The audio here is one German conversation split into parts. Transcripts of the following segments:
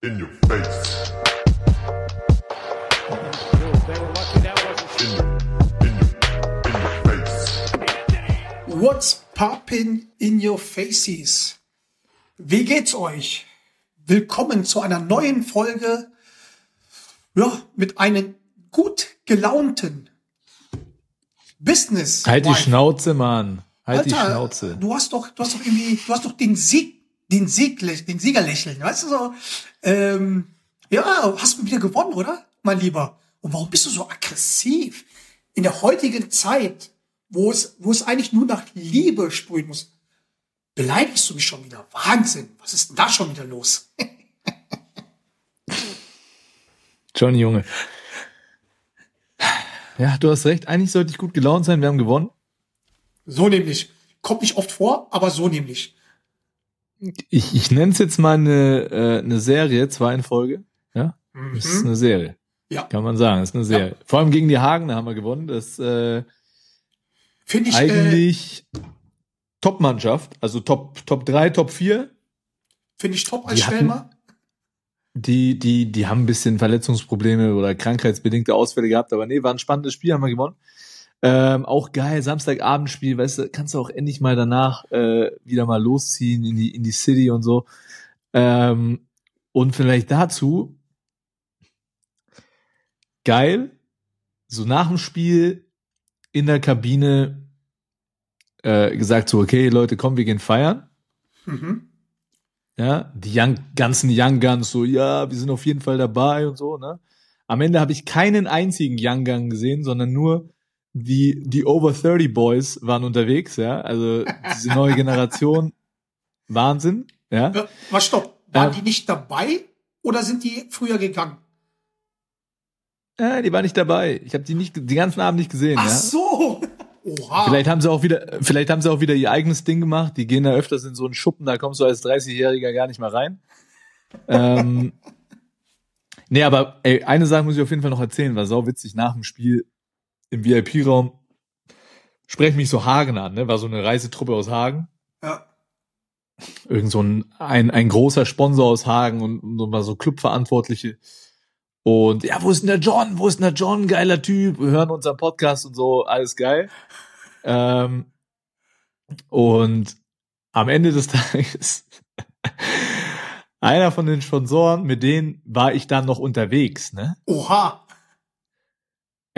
In your face. What's poppin' in your faces? Wie geht's euch? Willkommen zu einer neuen Folge, ja, mit einem gut gelaunten Business. Halt die. Schnauze, Mann. Halt die Alter, Schnauze. Du hast doch, du hast doch irgendwie, du hast doch den Sieg, den Sieg, den Siegerlächeln, weißt du so? Ähm, ja, hast du wieder gewonnen, oder, mein Lieber? Und warum bist du so aggressiv? In der heutigen Zeit, wo es, wo es eigentlich nur nach Liebe sprühen muss, beleidigst du mich schon wieder. Wahnsinn. Was ist denn da schon wieder los? Johnny Junge. Ja, du hast recht. Eigentlich sollte ich gut gelaunt sein. Wir haben gewonnen. So nämlich. Kommt nicht oft vor, aber so nämlich. Ich, ich nenne es jetzt mal eine, äh, eine Serie, zwei in Folge. Ja, das ist eine Serie. Ja, Kann man sagen, das ist eine Serie. Vor allem gegen die Hagen, haben wir gewonnen. Das äh, finde ich, äh, eigentlich Top-Mannschaft. Also Top, Top 3, Top 4. finde ich top als Schnellmer. Die, die, die haben ein bisschen Verletzungsprobleme oder krankheitsbedingte Ausfälle gehabt, aber nee, war ein spannendes Spiel, haben wir gewonnen. Ähm, auch geil, Samstagabendspiel, weißt du, kannst du auch endlich mal danach äh, wieder mal losziehen in die, in die City und so. Ähm, und vielleicht dazu, geil, so nach dem Spiel in der Kabine äh, gesagt so, okay, Leute, komm, wir gehen feiern. Mhm. Ja, die Young, ganzen Young Guns so, ja, wir sind auf jeden Fall dabei und so, ne? Am Ende habe ich keinen einzigen Young Gun gesehen, sondern nur die, die Over 30 Boys waren unterwegs, ja. Also diese neue Generation, Wahnsinn, ja. Äh, Was stopp? Waren Ähm. die nicht dabei oder sind die früher gegangen? Äh, die war nicht dabei. Ich habe die nicht, die ganzen Abend nicht gesehen, Ach ja. so. Oha. Vielleicht haben sie auch wieder, vielleicht haben sie auch wieder ihr eigenes Ding gemacht. Die gehen da öfters in so einen Schuppen, da kommst du als 30-Jähriger gar nicht mal rein. ähm, nee, aber ey, eine Sache muss ich auf jeden Fall noch erzählen, war sau witzig nach dem Spiel im VIP-Raum. Sprechen mich so Hagen an, ne? War so eine Reisetruppe aus Hagen. Ja. Irgend so ein, ein, ein großer Sponsor aus Hagen und, und so mal so Clubverantwortliche. Und ja, wo ist denn der John? Wo ist denn der John? Geiler Typ. Wir hören unseren Podcast und so, alles geil. Ähm, und am Ende des Tages, einer von den Sponsoren, mit denen war ich dann noch unterwegs, ne? Oha.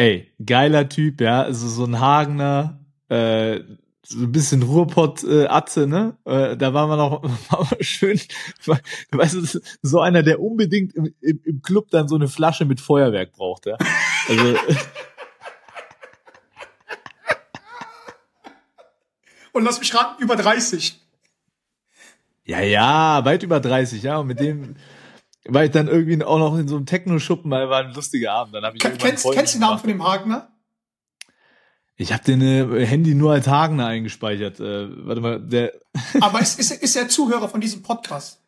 Ey, geiler Typ, ja, also so ein Hagener, äh, so ein bisschen Ruhrpott-Atze, ne? Äh, da waren wir noch war mal schön, weißt du, so einer, der unbedingt im, im, im Club dann so eine Flasche mit Feuerwerk braucht, ja. Also, Und lass mich raten, über 30. ja, ja, weit über 30, ja, und mit dem war ich dann irgendwie auch noch in so einem Techno-Schuppen, weil war ein lustiger Abend. Dann hab ich Ken- Kennst, kennst du den Namen von dem Hagner? Ich habe den äh, Handy nur als Hagener eingespeichert. Äh, warte mal, der Aber ist, ist, ist er Zuhörer von diesem Podcast?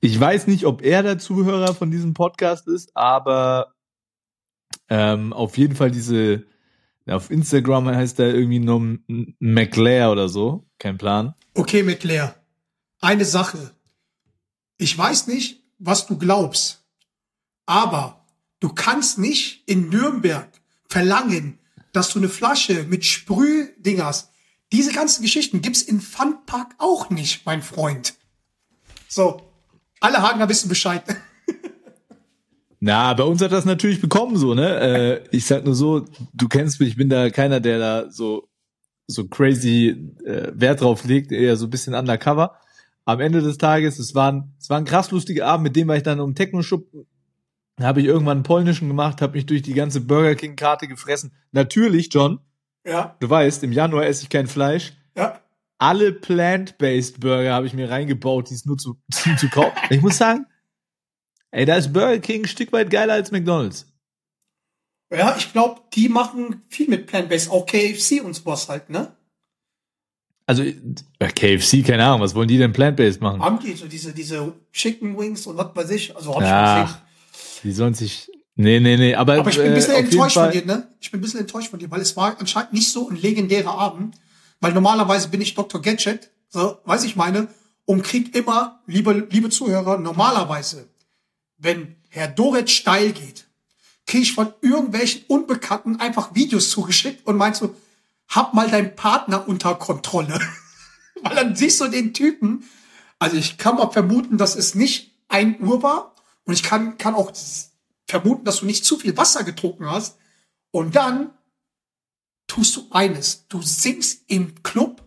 Ich weiß nicht, ob er der Zuhörer von diesem Podcast ist, aber ähm, auf jeden Fall diese, auf Instagram heißt er irgendwie nur McLair oder so, kein Plan. Okay, Lea. Eine Sache. Ich weiß nicht, was du glaubst, aber du kannst nicht in Nürnberg verlangen, dass du eine Flasche mit Sprühding hast. Diese ganzen Geschichten gibt's in Funpark auch nicht, mein Freund. So, alle Hagener wissen Bescheid. Na, bei uns hat das natürlich bekommen so, ne? Äh, ich sag nur so, du kennst mich, ich bin da keiner, der da so so crazy äh, Wert drauf legt, eher so ein bisschen undercover. Am Ende des Tages, es war ein, es war ein krass lustiger Abend, mit dem war ich dann um Techno-Schuppen habe ich irgendwann einen polnischen gemacht, habe mich durch die ganze Burger King Karte gefressen. Natürlich, John, Ja, du weißt, im Januar esse ich kein Fleisch. ja. Alle plant-based Burger habe ich mir reingebaut, die es nur zu, zu, zu kaufen. Ich muss sagen, ey, da ist Burger King ein Stück weit geiler als McDonald's. Ja, ich glaube, die machen viel mit Plant-Based, auch KFC und sowas halt, ne? Also äh, KFC, keine Ahnung, was wollen die denn plant-based machen? Haben die so diese, diese Chicken Wings und was weiß ich, also hab ich schon gesehen. Die sollen sich. Nee, nee, nee, aber, Aber ich bin ein bisschen äh, auf jeden enttäuscht von dir, ne? Ich bin ein bisschen enttäuscht von dir, weil es war anscheinend nicht so ein legendärer Abend. Weil normalerweise bin ich Dr. Gadget, so, weiß ich meine, und krieg immer, liebe, liebe Zuhörer, normalerweise wenn Herr Doret steil geht, kriege ich von irgendwelchen Unbekannten einfach Videos zugeschickt und meinst so, hab mal deinen Partner unter Kontrolle. Weil dann siehst du den Typen. Also ich kann mal vermuten, dass es nicht ein Uhr war. Und ich kann, kann auch vermuten, dass du nicht zu viel Wasser getrunken hast. Und dann tust du eines. Du singst im Club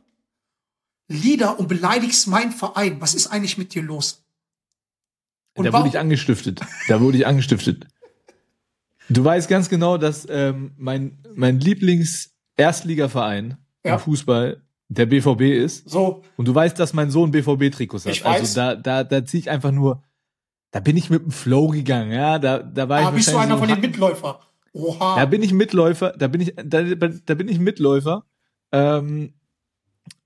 Lieder und beleidigst meinen Verein. Was ist eigentlich mit dir los? Und da warum- wurde ich angestiftet. Da wurde ich angestiftet. Du weißt ganz genau, dass ähm, mein, mein Lieblings-Erstligaverein Ja. im Fußball der BVB ist. So, Und du weißt, dass mein Sohn BVB-Trikots hat. Ich weiß. Also da, da, da ziehe ich einfach nur, da bin ich mit dem Flow gegangen, ja. Da, da war ah, ich bist du einer so von den Mitläufer. Oha. Da bin ich Mitläufer, da bin ich, da, da bin ich Mitläufer. Ähm,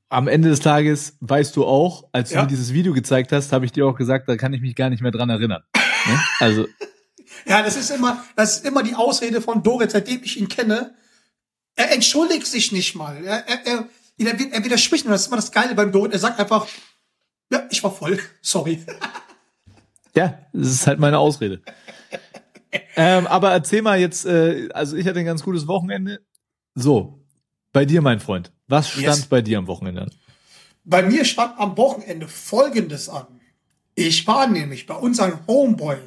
am Ende des Tages weißt du auch, als du Ja. mir dieses Video gezeigt hast, habe ich dir auch gesagt, da kann ich mich gar nicht mehr dran erinnern. Ne? Also, Ja, das ist immer, das ist immer die Ausrede von Dorit, seitdem ich ihn kenne. Er entschuldigt sich nicht mal. Er, er, er, er, er widerspricht mir. Das ist immer das Geile beim Dorit. Er sagt einfach, ja, ich war voll. Sorry. ja, das ist halt meine Ausrede. ähm, aber erzähl mal jetzt, äh, also ich hatte ein ganz gutes Wochenende. So, bei dir, mein Freund, was stand Yes. bei dir am Wochenende an? Bei mir stand am Wochenende Folgendes an. Ich war nämlich bei unserem Homeboy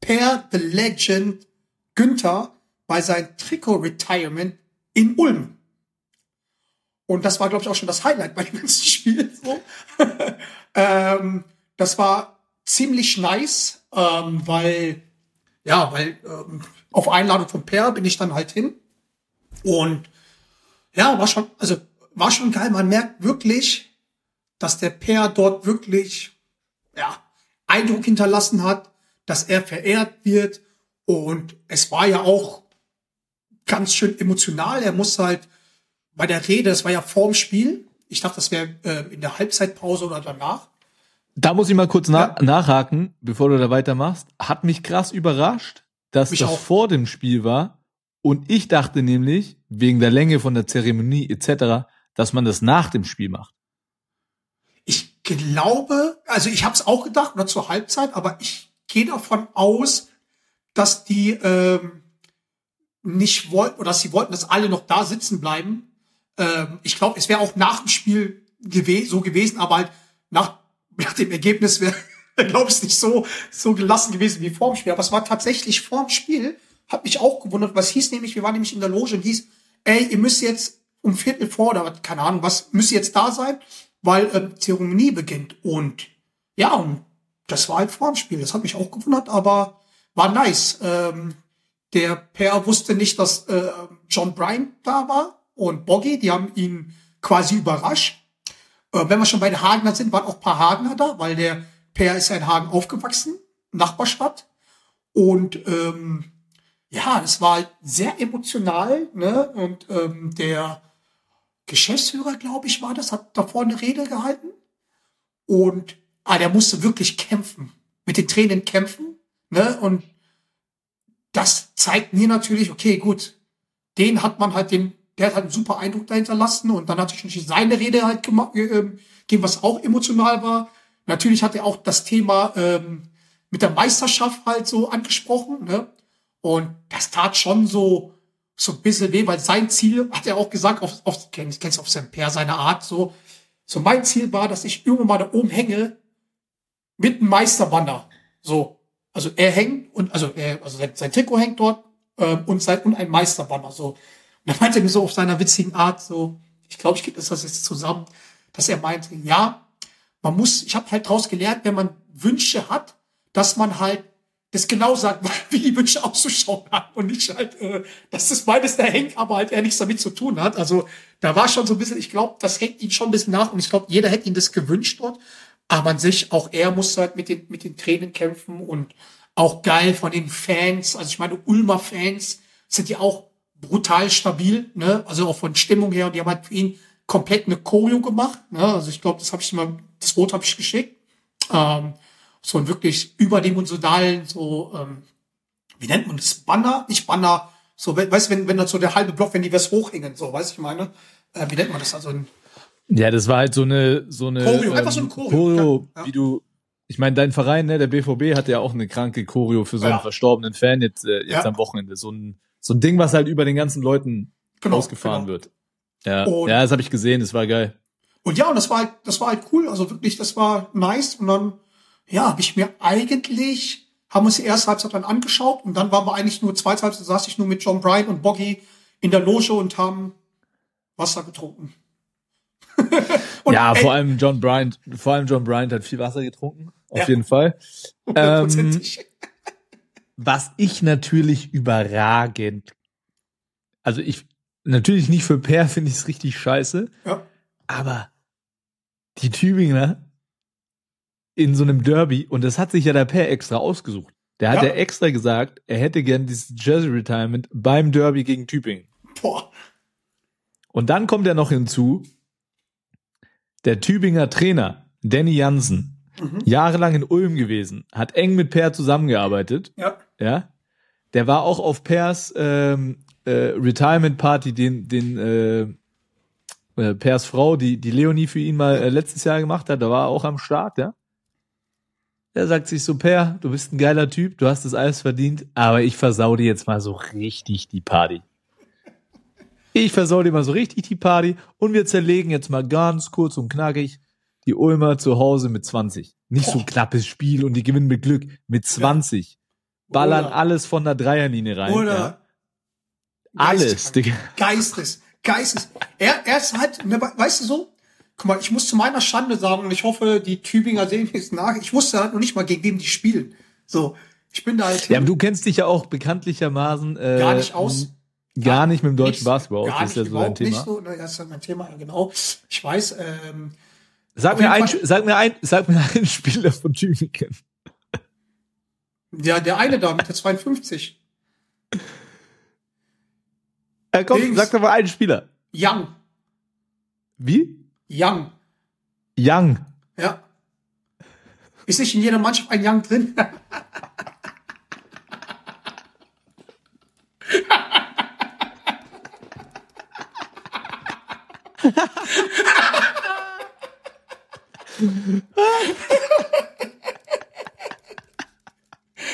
Per The Legend Günther bei seinem Trikot-Retirement in Ulm. Und das war, glaube ich, auch schon das Highlight bei dem ganzen Spiel. So. ähm, das war ziemlich nice, ähm, weil, ja, weil ähm, auf Einladung von Per bin ich dann halt hin. Und ja, war schon, also war schon geil. Man merkt wirklich, dass der Per dort wirklich, ja, Eindruck hinterlassen hat, dass er verehrt wird. Und es war ja auch ganz schön emotional. Er musste halt bei der Rede, das war ja vorm Spiel. Ich dachte, das wäre äh, in der Halbzeitpause oder danach. Da muss ich mal kurz na Ja. nachhaken, bevor du da weitermachst. Hat mich krass überrascht, dass Mich das auch. vor dem Spiel war. Und ich dachte nämlich, wegen der Länge von der Zeremonie etc., dass man das nach dem Spiel macht. Ich glaube, also ich habe es auch gedacht, oder zur Halbzeit, aber ich gehe davon aus, dass die ähm, nicht wollten, oder dass sie wollten, dass alle noch da sitzen bleiben. Ähm, ich glaube, es wäre auch nach dem Spiel gewe so gewesen, aber halt nach, nach dem Ergebnis wäre, glaube ich, nicht so, so gelassen gewesen wie vorm Spiel. Aber es war tatsächlich vorm Spiel, hat mich auch gewundert, was hieß nämlich, wir waren nämlich in der Loge und hieß, ey, ihr müsst jetzt um Viertel vor oder keine Ahnung, was müsst ihr jetzt da sein, weil ähm, Zeremonie beginnt. Und ja, und das war halt vor dem Spiel. Das hat mich auch gewundert, aber war nice. Ähm, der Per wusste nicht, dass äh, John Bryan da war und Boggy, die haben ihn quasi überrascht. Äh, wenn wir schon bei den Hagener sind, waren auch paar Hagener da, weil der Per ist ja in Hagen aufgewachsen, Nachbarstadt. Und ähm, ja, es war sehr emotional, ne? Und ähm, der Geschäftsführer, glaube ich, war das, hat davor eine Rede gehalten. Und ah, der musste wirklich kämpfen, mit den Tränen kämpfen, ne? Und das zeigt mir natürlich, okay, gut, den hat man halt den, der hat halt einen super Eindruck dahinter lassen und dann hat sich natürlich seine Rede halt gemacht, äh, gegeben, was auch emotional war. Natürlich hat er auch das Thema ähm, mit der Meisterschaft halt so angesprochen, ne? Und das tat schon so, so ein bisschen weh, weil sein Ziel, hat er auch gesagt, auf, auf, kennst, kennst auf seinem Per seine Art, so, so mein Ziel war, dass ich irgendwann mal da oben hänge mit einem Meisterbanner. So. Also er hängt und, also er, also sein, sein Trikot hängt dort ähm, und sein, und ein Meisterbanner. So. Und er meinte mir so auf seiner witzigen Art, so, ich glaube, ich gebe das jetzt zusammen, dass er meinte, ja, man muss, ich habe halt daraus gelernt, wenn man Wünsche hat, dass man halt das genau sagt, wie die Wünsche auszuschauen haben und nicht halt, äh, dass das beides da hängt, aber halt er nichts damit zu tun hat. Also da war schon so ein bisschen, ich glaube, das hängt ihn schon ein bisschen nach und ich glaube, jeder hätte ihn das gewünscht dort. Aber an sich, auch er musste halt mit den, mit den Tränen kämpfen und auch geil von den Fans. Also ich meine, Ulmer Fans sind ja auch brutal stabil, ne? Also auch von Stimmung her. Und die haben halt für ihn komplett eine Choreo gemacht. Ne? Also ich glaube, das habe ich mal, das Boot habe ich geschickt. Ähm, so ein wirklich überdimensionalen, so, ähm, wie nennt man das? Banner? Nicht Banner, so, we- weißt du, wenn, wenn dann so der halbe Block, wenn die was hochhängen, so, weißt du, ich meine? Äh, wie nennt man das? Also ein, Ja, das war halt so eine so eine Choreo, einfach so ein Choreo, ja, ja. wie du ich meine, dein Verein, ne, der BVB hat ja auch eine kranke Choreo für so einen Ja. verstorbenen Fan jetzt, äh, jetzt Ja. am Wochenende. So ein, so ein Ding, was halt über den ganzen Leuten Genau, ausgefahren genau. wird. Ja, Und- ja, das habe ich gesehen, das war geil. Und ja, und das war halt, das war halt cool. Also wirklich, das war nice. Und dann, ja, habe ich mir eigentlich, haben uns die erste Halbzeit dann angeschaut und dann waren wir eigentlich nur zweite Halbzeit, saß ich nur mit John Bryan und Boggy in der Loge und haben Wasser getrunken. ja, ey, vor allem John Bryant, vor allem John Bryant hat viel Wasser getrunken, auf Ja. jeden Fall. Ähm, was ich natürlich überragend, also ich, natürlich nicht für Per finde ich es richtig scheiße, ja. aber die Tübinger in so einem Derby, und das hat sich ja der Per extra ausgesucht. Der hat Ja. ja extra gesagt, er hätte gern dieses Jersey Retirement beim Derby gegen Tübingen. Boah. Und dann kommt er noch hinzu, der Tübinger Trainer, Danny Jansen, Mhm. jahrelang in Ulm gewesen, hat eng mit Per zusammengearbeitet, Ja. ja. Der war auch auf Pers ähm, äh, Retirement Party, den, den äh, äh, Pers Frau, die, die Leonie für ihn mal äh, letztes Jahr gemacht hat, da war er auch am Start, ja. Der sagt sich so, Per, du bist ein geiler Typ, du hast das alles verdient, aber ich versau dir jetzt mal so richtig die Party. Ich versau dir mal so richtig die Party und wir zerlegen jetzt mal ganz kurz und knackig die Ulmer zu Hause mit 20. Nicht so ein knappes Spiel und die gewinnen mit Glück, mit 20. Ballern Oder- alles von der Dreierlinie rein. Oder ja. Alles. Digga. Geistes, Geistes. Er, er ist halt, ne, weißt du so? Guck mal, ich muss zu meiner Schande sagen, und ich hoffe, die Tübinger sehen jetzt nach. Ich wusste halt noch nicht mal, gegen wem die spielen. So, ich bin da halt Ja, aber du kennst dich ja auch bekanntlichermaßen äh, gar nicht aus. Gar nicht mit dem deutschen Basketball Das ist ja so dein überhaupt nicht Thema. so. Das ist ja mein Thema, ja, genau. Ich weiß, ähm, Sag mir, ein, sag, mir ein, sag mir einen Spieler von Tübingen. der, der eine da mit der 52, Äh, komm, Dings. sag doch mal einen Spieler. Young, Wie? Young, Young. ja. Ist nicht in jeder Mannschaft ein Young drin?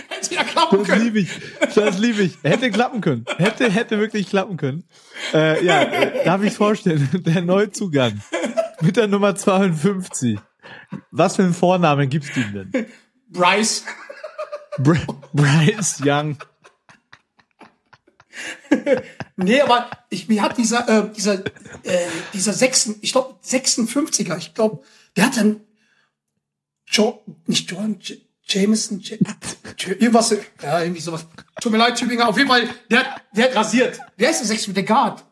Hätte ja klappen Das können. liebe ich. Das liebe ich. Hätte klappen können. Hätte, hätte wirklich klappen können. Äh, ja, darf ich vorstellen, der Neuzugang mit der Nummer 52. Was für einen Vornamen gibst du ihm denn? Bryce. Br Bryce Young. Nee, aber ich, mir hat dieser, äh, dieser, äh, dieser sechsten, ich glaube 56er, ich glaube, der hat dann jo nicht John J Jameson, J irgendwas, ja, irgendwie sowas. Tut mir leid, Tübinger, auf jeden Fall, der, hat- der hat rasiert. Wer ist der sechste mit der Guard?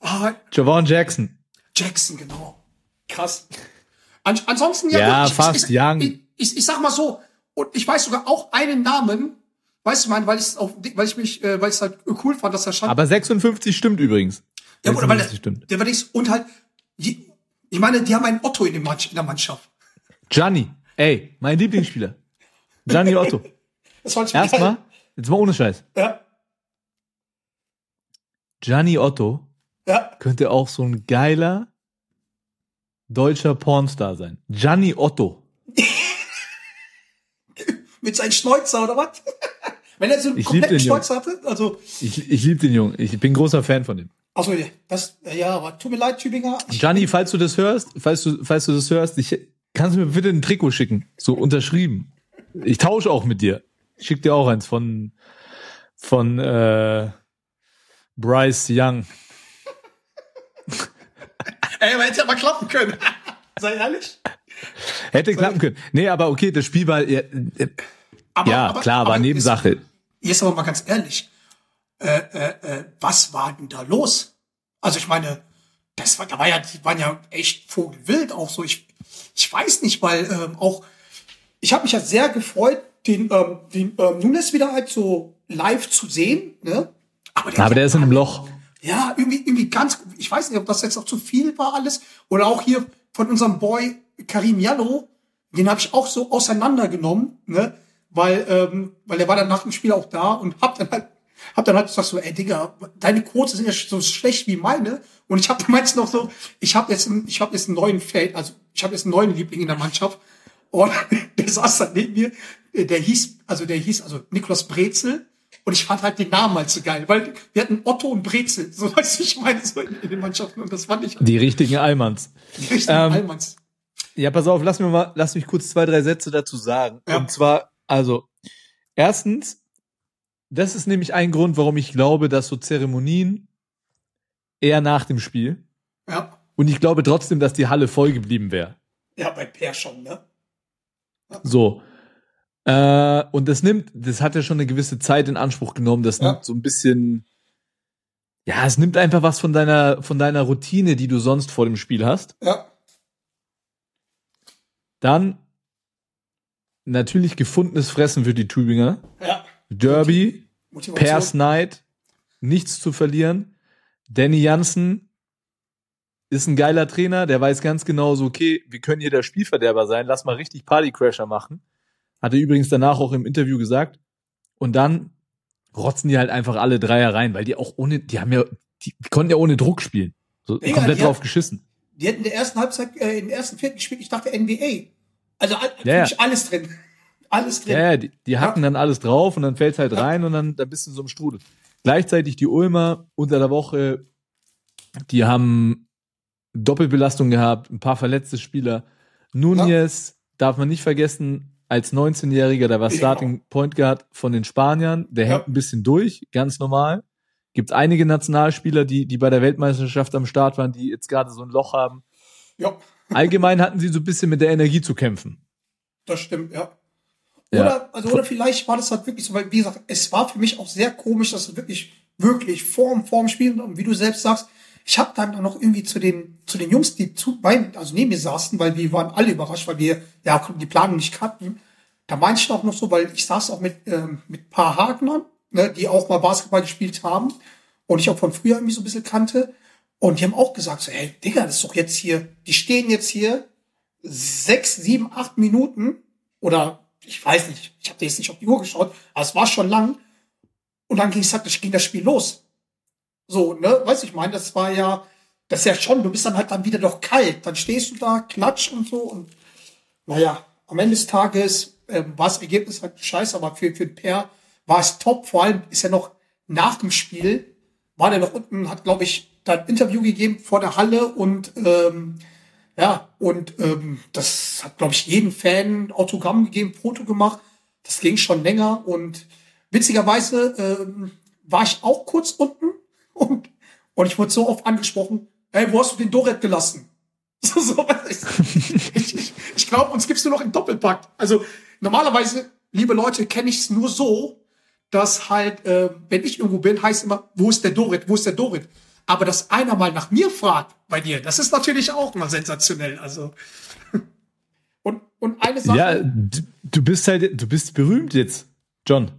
Ah, Javon Jackson. Jackson, genau. Krass. An, ansonsten Ja, gut, ich, fast ich, Young. Ich, ich, ich sag mal so, und ich weiß sogar auch einen Namen, weißt du, mein, weil ich auf, weil ich mich, äh, weil ich es halt cool fand, dass er stand. Aber 56 stimmt übrigens. Ja, oder weil 56 der, stimmt. der war nicht, und halt, die, ich meine, die haben einen Otto in, dem in der Mannschaft. Gianni. Ey, mein Lieblingsspieler. Gianni Otto. Das fand ich Erstmal, jetzt mal ohne Scheiß. Ja, Gianni Otto ja. könnte auch so ein geiler deutscher Pornstar sein. Gianni Otto. Mit seinem Schnäuzer oder was? Wenn er so einen Ich kompletten. Schnäuzer hatte, also, Ich, ich liebe den Jungen. Ich bin großer Fan von dem. also, das, ja, aber tut mir leid, Tübinger. Gianni, falls du das hörst, falls du, falls du das hörst, ich, kannst du mir bitte ein Trikot schicken? So unterschrieben. Ich tausche auch mit dir. Ich schick dir auch eins von, von, äh, Bryce Young. ey, aber hätte ja mal klappen können. Sei ehrlich. Hätte klappen können. Nee, aber okay, das Spiel war, ja, Aber, ja klar, war Nebensache. Jetzt, jetzt aber mal ganz ehrlich. Äh, äh, äh, was war denn da los? Also ich meine, das war, da war ja, die waren ja echt vogelwild auch so. Ich, ich weiß nicht, weil ähm, auch, ich habe mich ja sehr gefreut, den, ähm, den ähm, Nunes wieder halt so live zu sehen. Ne? Aber der, Aber der ist in einem Loch. ja, irgendwie, irgendwie ganz, ich weiß nicht, ob das jetzt auch zu viel war alles. Oder auch hier von unserem Boy Karim Jallo, den habe ich auch so auseinandergenommen, ne? Weil, ähm, weil der war dann nach dem Spiel auch da und hab dann halt, hab dann halt gesagt so, ey Digga, deine Quote sind ja so schlecht wie meine. Und ich habe meinst noch so, ich habe jetzt, einen- ich habe jetzt einen neuen Feld, also ich habe jetzt einen neuen Liebling in der Mannschaft. Und der saß dann neben mir, der hieß, also der hieß, also Niklas Brezel. Und ich fand halt den Namen halt so geil, weil wir hatten Otto und Brezel, so weiß ich meine, so in, in den Mannschaften. Und das fand ich Die richtigen Allmanns. die richtigen Ähm, Allmanns. Ja, pass auf, lass mir mal, lass mich kurz zwei, drei Sätze dazu sagen. Ja. Und zwar, also, erstens, das ist nämlich ein Grund, warum ich glaube, dass so Zeremonien eher nach dem Spiel. Ja. Und ich glaube trotzdem, dass die Halle voll geblieben wäre. Ja, bei Per schon, ne? So. Äh, und das nimmt, das hat ja schon eine gewisse Zeit in Anspruch genommen. Das Ja. nimmt so ein bisschen, ja, es nimmt einfach was von deiner, von deiner Routine, die du sonst vor dem Spiel hast. Ja. Dann natürlich gefundenes Fressen für die Tübinger. Ja. Derby, Motivation. Pairs Night, nichts zu verlieren. Danny Jansen ist ein geiler Trainer, der weiß ganz genau so, okay, wir können hier der Spielverderber sein, lass mal richtig Partycrasher machen. Hat er übrigens danach auch im Interview gesagt. Und dann rotzen die halt einfach alle Dreier rein, weil die auch ohne, die haben ja, die, die konnten ja ohne Druck spielen. So Digga, komplett die drauf hat- geschissen. Die hätten in der ersten Halbzeit, äh, in der ersten Viertel gespielt, ich dachte NBA. Also Ja, alles drin. Alles drin. Ja, die, die hacken dann alles drauf und dann fällt's halt rein und dann, dann bist du in so einem Strudel. Gleichzeitig die Ulmer unter der Woche, die haben Doppelbelastung gehabt, ein paar verletzte Spieler. Nunez darf man nicht vergessen, als 19-Jähriger, der war. Starting Point Guard von den Spaniern, der hängt ein bisschen durch, ganz normal. Gibt einige Nationalspieler, die, die bei der Weltmeisterschaft am Start waren, die jetzt gerade so ein Loch haben. Ja, Allgemein hatten sie so ein bisschen mit der Energie zu kämpfen. das stimmt, ja. Ja. Oder, also, oder vielleicht war das halt wirklich so, weil, wie gesagt, es war für mich auch sehr komisch, dass es wirklich, wirklich vorm, vorm Spiel, und wie du selbst sagst, ich habe dann noch irgendwie zu den, zu den Jungs, die zu, bei, also neben mir saßen, weil wir waren alle überrascht, weil wir ja die Planung nicht kannten. Da meinte ich auch noch so, weil ich saß auch mit, ähm, mit ein paar Hagnern, ne, die auch mal Basketball gespielt haben und ich auch von früher irgendwie so ein bisschen kannte. Und die haben auch gesagt, so, hey, Digga, das ist doch jetzt hier, die stehen jetzt hier sechs, sieben, acht Minuten oder ich weiß nicht, ich habe jetzt nicht auf die Uhr geschaut, aber es war schon lang. Und dann ging es halt, ging das Spiel los. So, ne, weiß ich meine, das war ja, das ist ja schon, du bist dann halt dann wieder doch kalt. Dann stehst du da, klatsch und so und naja, am Ende des Tages ähm, war das Ergebnis halt scheiße, aber für, für den Pair war es top. Vor allem ist er noch nach dem Spiel, war der noch unten, hat, glaube ich, da Interview gegeben vor der Halle und ähm, ja, und ähm, das hat, glaube ich, jeden Fan Autogramm gegeben, Foto gemacht. Das ging schon länger und witzigerweise ähm, war ich auch kurz unten und, und ich wurde so oft angesprochen, ey, wo hast du den Doret gelassen? So, so, ich ich, ich, ich glaube, uns gibst du noch im Doppelpack. Also normalerweise, liebe Leute, kenne ich es nur so, dass halt, äh, wenn ich irgendwo bin, heißt immer, wo ist der Dorit, wo ist der Dorit? Aber dass einer mal nach mir fragt bei dir, das ist natürlich auch mal sensationell. Also und, und eine Sache, Ja, du, bist halt, du bist berühmt jetzt, John.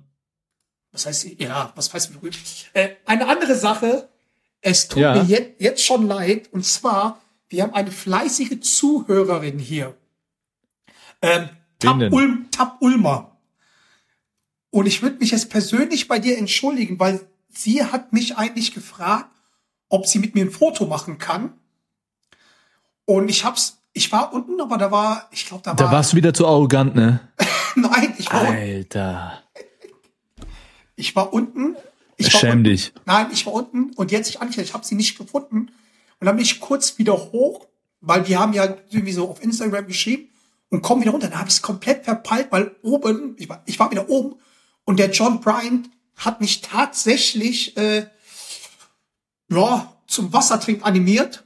was heißt, ja, was heißt berühmt? Äh, eine andere Sache, es tut Ja. mir jetzt, jetzt schon leid, und zwar, wir haben eine fleißige Zuhörerin hier. Ähm, Tab? Ulm, Tab Ulmer. Und ich würde mich jetzt persönlich bei dir entschuldigen, weil sie hat mich eigentlich gefragt, ob sie mit mir ein Foto machen kann. Und ich hab's, ich war unten, aber da war, ich glaube, da war, Da warst du wieder zu arrogant, ne? nein, ich war, Alter. ich war unten. Ich war Schäm unten. dich. Nein, ich war unten und jetzt ich angestellt, ich habe sie nicht gefunden. Und dann bin ich kurz wieder hoch, weil wir haben ja irgendwie so auf Instagram geschrieben und kommen wieder runter. Dann habe ich es komplett verpeilt, weil oben, ich war, ich war wieder oben und der John Bryant hat mich tatsächlich äh, ja, zum Wassertrink animiert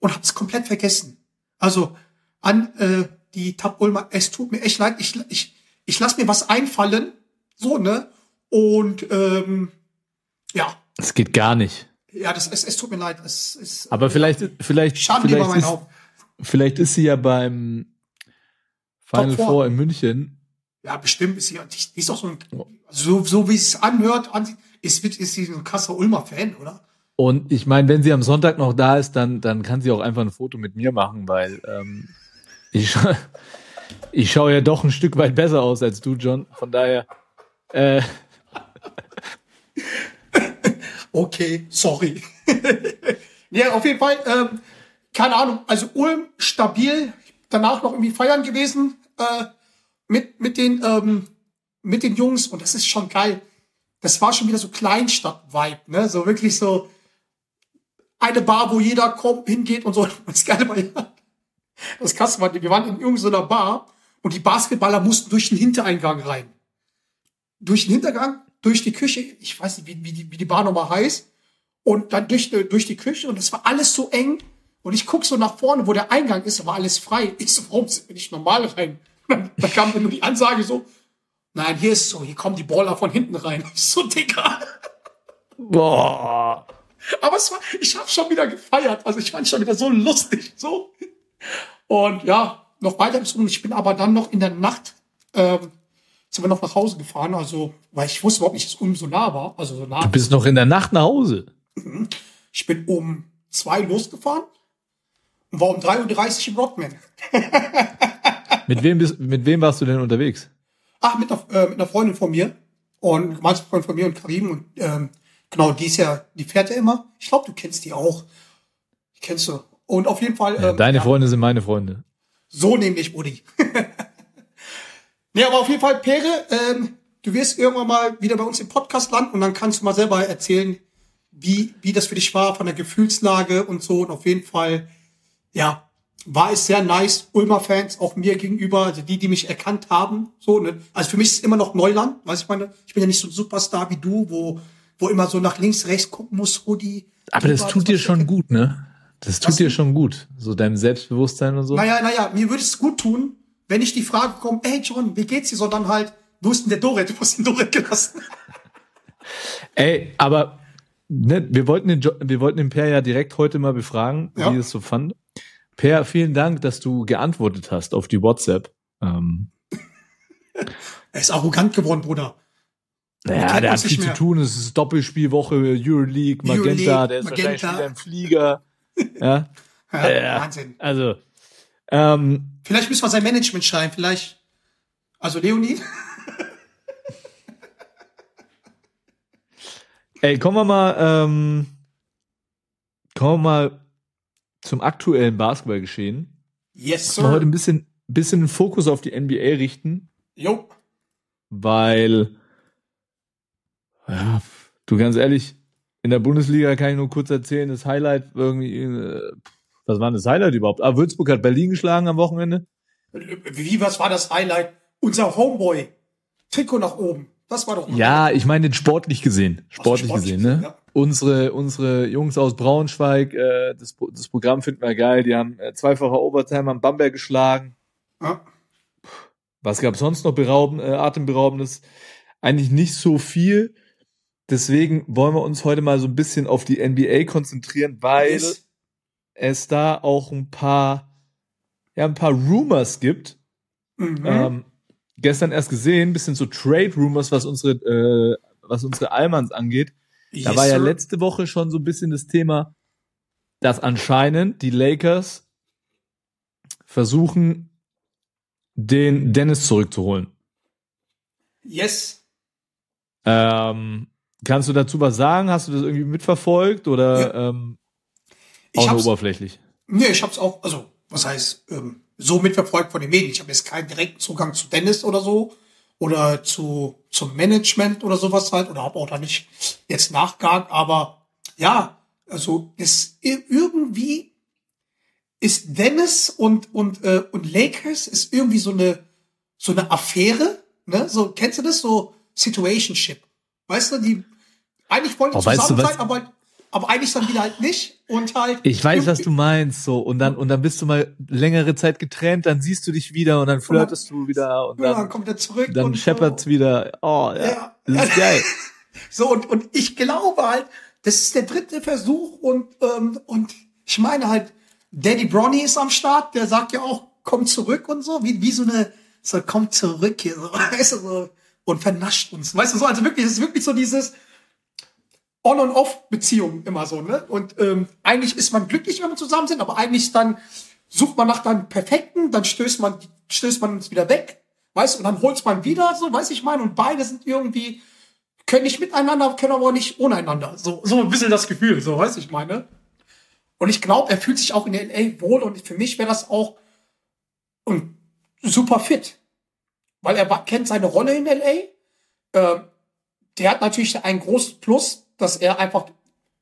und habe es komplett vergessen. Also an äh, die Tab Ulmer, es tut mir echt leid, ich, ich, ich lass mir was einfallen, so, ne? Und ähm, ja, Es geht gar nicht. ja, das es, es tut mir leid. Es ist Aber vielleicht, vielleicht, über vielleicht mein ist, Haupt. vielleicht ist sie ja beim Final Top Four. In München. Ja, bestimmt ist sie, die, die ist auch so ein, so, so wie es anhört, an, ist, ist sie ein krasser Ulmer Fan, oder? Und ich meine, wenn sie am Sonntag noch da ist, dann, dann kann sie auch einfach ein Foto mit mir machen, weil ähm, ich, ich schaue ja doch ein Stück weit besser aus als du, John. Von daher, äh, Okay, sorry. ja, auf jeden Fall, ähm, keine Ahnung, also Ulm stabil, danach noch irgendwie feiern gewesen, äh, mit, mit den, ähm, mit den Jungs und das ist schon geil. Das war schon wieder so Kleinstadt-Vibe, ne? So wirklich so eine Bar, wo jeder kommt, hingeht und so. Das Geile war ja, das krasse war, wir waren in irgendeiner Bar und die Basketballer mussten durch den Hintereingang rein. Durch den Hintergang, durch die Küche, ich weiß nicht, wie, wie, die, wie die Bar nochmal heißt, und dann durch, durch die Küche und es war alles so eng. Und ich guck so nach vorne, wo der Eingang ist, war alles frei. Ich so, warum wir nicht normal rein? Da kam dann nur die Ansage so, nein, hier ist so, hier kommen die Baller von hinten rein. Ich so, Digga. Boah. Aber es war, ich habe schon wieder gefeiert. Also ich fand schon wieder so lustig. So. Und ja, noch weiter bis um. Ich bin aber dann noch in der Nacht, ähm, sind wir noch nach Hause gefahren. Also, weil ich wusste überhaupt nicht, dass Ulm so nah war. Also so nah. Du bist noch in der Nacht nach Hause. Ich bin um zwei losgefahren und war um 3.30 Uhr im Rockman. Mit wem, bist, mit wem warst du denn unterwegs? Ach, mit einer, äh, mit einer Freundin von mir. Und gemeinsam Freundin von mir und Karim. Und ähm, genau, die ist ja, die fährt ja immer. Ich glaube, du kennst die auch. Die kennst du. Und auf jeden Fall. Ja, ähm, deine ja, Freunde sind meine Freunde. So nämlich, Buddy. nee, aber auf jeden Fall, Pere, ähm, du wirst irgendwann mal wieder bei uns im Podcast landen und dann kannst du mal selber erzählen, wie, wie das für dich war, von der Gefühlslage und so. Und auf jeden Fall, ja, war es sehr nice. Ulmer Fans, auch mir gegenüber, also die, die mich erkannt haben, so, ne? Also für mich ist es immer noch Neuland, weiß ich meine, ich bin ja nicht so ein Superstar wie du, wo, wo immer so nach links, rechts gucken muss, Rudi. Aber das tut dir schon gut, ne? Das tut Was dir denn? schon gut. So deinem Selbstbewusstsein und so. Naja, naja, mir würde es gut tun, wenn nicht die Frage kommt, hey John, wie geht's dir, sondern halt, wo ist denn der Dorit? Du hast den Dorit gelassen. Ey, aber ne, wir wollten den jo wir wollten den Per ja direkt heute mal befragen, Ja. wie es so fand. Per, vielen Dank, dass du geantwortet hast auf die WhatsApp. Ähm, Er ist arrogant geworden, Bruder. Naja, der hat viel zu tun. Es ist Doppelspielwoche, Euroleague, Magenta, Euroleague, der ist Magenta. wahrscheinlich wieder im Flieger. ja, Ja, Ja. Wahnsinn. also ähm, Vielleicht müssen wir sein Management schreiben, vielleicht. Also Leonie. Ey, kommen wir mal, ähm, kommen wir mal zum aktuellen Basketballgeschehen. Yes, Mal heute sir. ein bisschen, bisschen den Fokus auf die NBA richten, Jo. weil, ja, du ganz ehrlich, in der Bundesliga kann ich nur kurz erzählen, das Highlight irgendwie, äh, was war denn das Highlight überhaupt? Ah, Würzburg hat Berlin geschlagen am Wochenende. Wie, was war das Highlight? Unser Homeboy. Trikot nach oben. Das war doch. Ja, ich meine sportlich gesehen. Sportlich, sportlich gesehen, ne? ja. Unsere, unsere Jungs aus Braunschweig, äh, das, das Programm finden wir geil. Die haben äh, zweifacher Overtime am Bamberg geschlagen. Ja. Was gab sonst noch berauben, äh, atemberaubendes? Eigentlich nicht so viel. Deswegen wollen wir uns heute mal so ein bisschen auf die NBA konzentrieren, weil Yes. es da auch ein paar, ja, ein paar Rumors gibt. Mhm. Ähm, gestern erst gesehen, bisschen so Trade Rumors, was unsere, äh, was unsere Almans angeht. Da Yes, war ja letzte Woche schon so ein bisschen das Thema, dass anscheinend die Lakers versuchen, den Dennis zurückzuholen. Yes. Ähm, kannst du dazu was sagen? Hast du das irgendwie mitverfolgt oder ähm, Ich auch nur oberflächlich? nee, ich hab's auch, also, was heißt, ähm, so mitverfolgt von den Medien. Ich habe jetzt keinen direkten Zugang zu Dennis oder so. Oder zu, zum Management oder sowas halt. Oder habe auch da nicht jetzt nachgehakt. Aber ja, also ist ir- irgendwie ist Dennis und, und, äh, und Lakers ist irgendwie so eine, so eine Affäre. Ne? So, kennst du das? So Situationship. Weißt du, die eigentlich wollen die Oh, weißt du zusammen was? sein, aber, aber eigentlich dann wieder halt nicht. Und halt. Ich weiß, was du meinst, so und dann und dann bist du mal längere Zeit getrennt, dann siehst du dich wieder und dann flirtest du wieder und Ja, dann dann kommt er zurück. dann und scheppert's so. wieder. Oh ja, Ja. das ist geil. So, und, und ich glaube halt, das ist der dritte Versuch und, ähm, und ich meine halt, Daddy Bronny ist am Start, der sagt ja auch, komm zurück und so, wie, wie so eine, so, komm zurück hier, so, weißt du, so, und vernascht uns, weißt du, so, also wirklich, es ist wirklich so dieses On- und Off-Beziehung immer so, ne, und, ähm, eigentlich ist man glücklich, wenn wir zusammen sind, aber eigentlich dann sucht man nach dann Perfekten, dann stößt man, stößt man uns wieder weg, weißt du, und dann holt's man wieder, so, weiß ich meine, und beide sind irgendwie, können nicht miteinander, können aber nicht ohneinander. So, so ein bisschen das Gefühl, so weiß ich meine. Und ich glaube, er fühlt sich auch in LA wohl und für mich wäre das auch, und super fit. Weil er kennt seine Rolle in LA. Äh, der hat natürlich ein großes Plus, dass er einfach,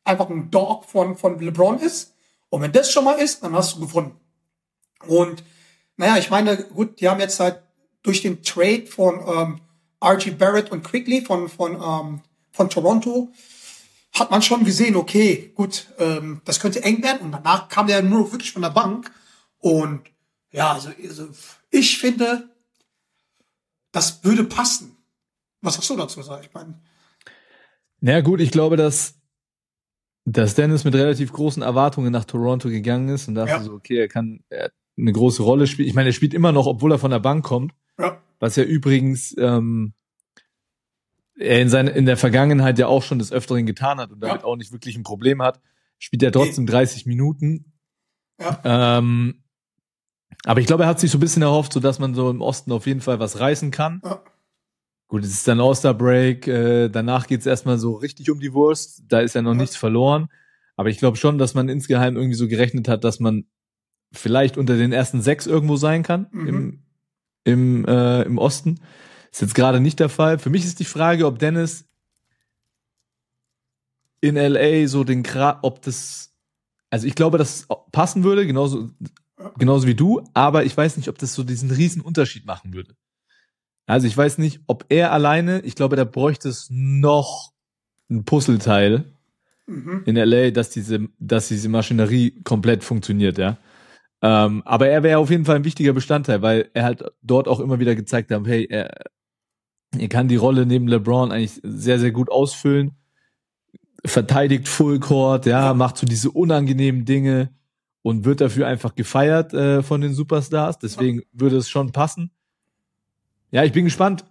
einfach ein Dog von, von LeBron ist. Und wenn das schon mal ist, dann hast du gewonnen. Und naja, ich meine, gut, die haben jetzt halt durch den Trade von ähm, RG Barrett und Quickly von, von, ähm, von Toronto hat man schon gesehen, okay, gut, ähm, das könnte eng werden. Und danach kam der nur wirklich von der Bank. Und ja, also, also ich finde, das würde passen. Was hast du dazu gesagt? Ich meine, Na gut, ich glaube, dass, dass Dennis mit relativ großen Erwartungen nach Toronto gegangen ist und dachte Ja. so, okay, er kann er eine große Rolle spielen. Ich meine, er spielt immer noch, obwohl er von der Bank kommt, ja, was ja übrigens ähm, er in, seine, in der Vergangenheit ja auch schon des Öfteren getan hat und damit Ja. auch nicht wirklich ein Problem hat, spielt er trotzdem 30 Minuten. ja, Ähm, aber ich glaube, er hat sich so ein bisschen erhofft, so dass man so im Osten auf jeden Fall was reißen kann. ja, Gut, es ist dann All-Star-Break, äh, danach geht's erstmal so richtig um die Wurst, da ist ja noch Ja. nichts verloren. Aber ich glaube schon, dass man insgeheim irgendwie so gerechnet hat, dass man vielleicht unter den ersten sechs irgendwo sein kann Mhm. im, im, äh, im Osten. Ist jetzt gerade nicht der Fall. Für mich ist die Frage, ob Dennis in LA so den Gra ob das, also ich glaube, dass es passen würde, genauso, genauso wie du, aber ich weiß nicht, ob das so diesen riesen Unterschied machen würde. Also ich weiß nicht, ob er alleine, ich glaube, da bräuchte es noch ein Puzzleteil mhm. in LA, dass diese, dass diese Maschinerie komplett funktioniert, ja. Ähm, aber er wäre auf jeden Fall ein wichtiger Bestandteil, weil er halt dort auch immer wieder gezeigt hat, hey, er, er kann die Rolle neben LeBron eigentlich sehr, sehr gut ausfüllen, verteidigt Full Court, ja, macht so diese unangenehmen Dinge und wird dafür einfach gefeiert äh, von den Superstars. Deswegen würde es schon passen. Ja, ich bin gespannt,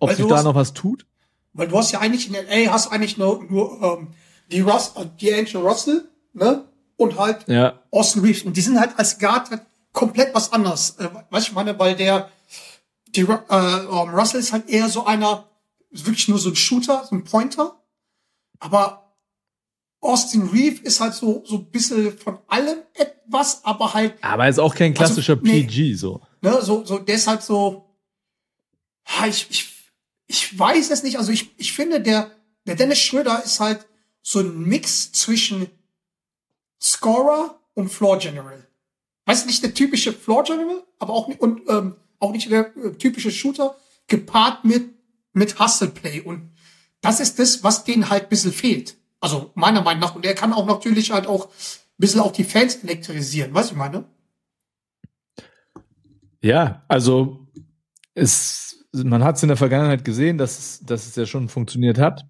ob Weil sich da hast- noch was tut. Weil du hast ja eigentlich in LA hast eigentlich nur, nur ähm, die Russ, die Angel Russell, ne? Und halt Ja, Austin Reeves. Und die sind halt als Guard halt komplett was anderes. Äh, weißt du, ich meine, weil der, die, äh, ähm, Russell ist halt eher so einer, ist wirklich nur so ein Shooter, so ein Pointer. Aber Austin Reeves ist halt so, so ein bisschen von allem etwas, aber halt, aber er ist auch kein klassischer Also, nee. PG so. ne, so, so, der ist halt so, ich, ich, ich weiß es nicht, also ich, ich finde, der, der Dennis Schröder ist halt so ein Mix zwischen Scorer und Floor General. Weißt nicht der typische Floor General, aber auch nicht, und, ähm, auch nicht der äh, typische Shooter, gepaart mit, mit Hustle Play. Und das ist das, was denen halt ein bisschen fehlt. Also meiner Meinung nach. Und er kann auch natürlich halt auch ein bisschen auch die Fans elektrisieren. Weißt du, ich meine? Ja, also es, man hat es in der Vergangenheit gesehen, dass es, dass es ja schon funktioniert hat.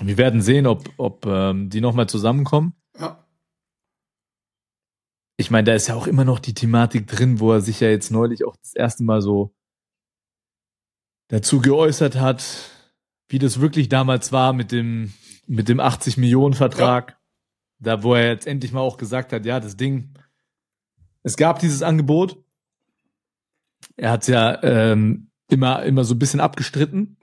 Wir werden sehen, ob, ob ähm, die nochmal zusammenkommen. Ja. Ich meine, da ist ja auch immer noch die Thematik drin, wo er sich ja jetzt neulich auch das erste Mal so dazu geäußert hat, wie das wirklich damals war mit dem, mit dem 80 Millionen Vertrag. Da, wo er jetzt endlich mal auch gesagt hat, ja, das Ding, es gab dieses Angebot. Er hat ja ähm, immer, immer so ein bisschen abgestritten.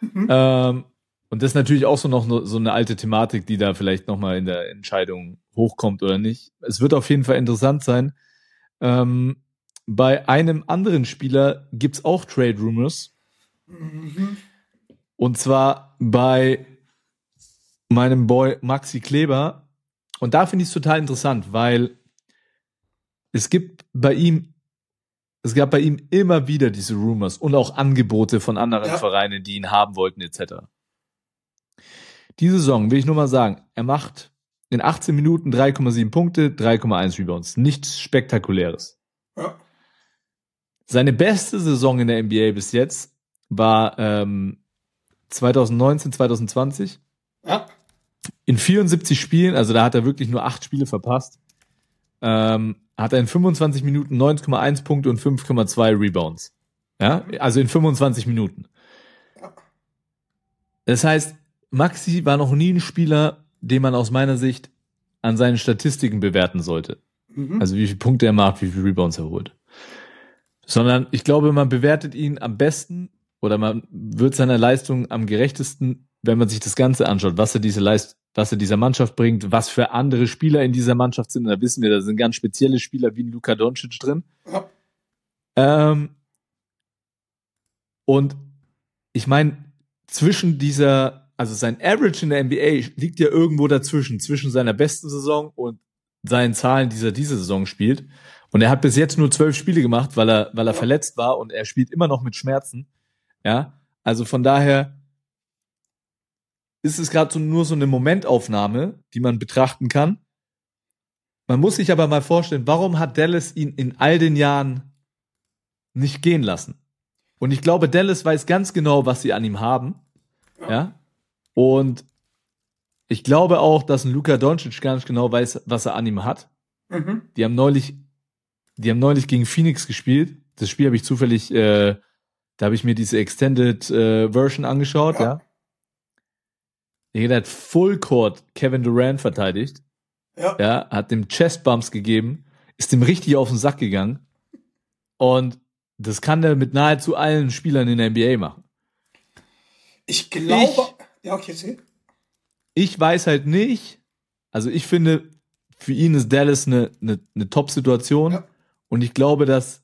Mhm. Ähm, und das ist natürlich auch so noch no- so eine alte Thematik, die da vielleicht nochmal in der Entscheidung hochkommt oder nicht. Es wird auf jeden Fall interessant sein. Ähm, bei einem anderen Spieler gibt's auch Trade Rumors. Mhm. Und zwar bei meinem Boy Maxi Kleber. Und da finde ich es total interessant, weil es gibt bei ihm, es gab bei ihm immer wieder diese Rumors und auch Angebote von anderen Ja. Vereinen, die ihn haben wollten, etc. Diese Saison will ich nur mal sagen, er macht in 18 Minuten 3,7 Punkte, 3,1 Rebounds. Nichts Spektakuläres. Ja. Seine beste Saison in der NBA bis jetzt war ähm, 2019, 2020 Ja. in 74 Spielen, also da hat er wirklich nur acht Spiele verpasst, ähm, hat er in 25 Minuten 9,1 Punkte und 5,2 Rebounds. Ja, also in 25 Minuten. Das heißt, Maxi war noch nie ein Spieler, den man aus meiner Sicht an seinen Statistiken bewerten sollte. Mhm. Also wie viele Punkte er macht, wie viele Rebounds er holt. Sondern ich glaube, man bewertet ihn am besten oder man wird seiner Leistung am gerechtesten, wenn man sich das Ganze anschaut, was er diese Leist was er dieser Mannschaft bringt, was für andere Spieler in dieser Mannschaft sind. Und da wissen wir, da sind ganz spezielle Spieler wie ein Luka Doncic drin. Ja. Ähm, und ich meine, zwischen dieser, also sein Average in der NBA liegt ja irgendwo dazwischen, zwischen seiner besten Saison und seinen Zahlen, die er diese Saison spielt. Und er hat bis jetzt nur zwölf Spiele gemacht, weil er, weil er verletzt war und er spielt immer noch mit Schmerzen. Ja, also von daher ist es gerade so, nur so eine Momentaufnahme, die man betrachten kann. Man muss sich aber mal vorstellen, warum hat Dallas ihn in all den Jahren nicht gehen lassen? Und ich glaube, Dallas weiß ganz genau, was sie an ihm haben. Ja. Und ich glaube auch, dass ein Luka Doncic ganz genau weiß, was er an ihm hat. Mhm. Die haben neulich, die haben neulich gegen Phoenix gespielt. Das Spiel habe ich zufällig, äh, da habe ich mir diese Extended äh, Version angeschaut, Ja. ja. Der hat Full Court Kevin Durant verteidigt, Ja. ja, hat dem Chest Bumps gegeben, ist dem richtig auf den Sack gegangen. Und das kann der mit nahezu allen Spielern in der NBA machen. Ich glaube. ja, okay, seh. Ich weiß halt nicht, also ich finde, für ihn ist Dallas eine, eine, eine Top-Situation. Ja. Und ich glaube, dass,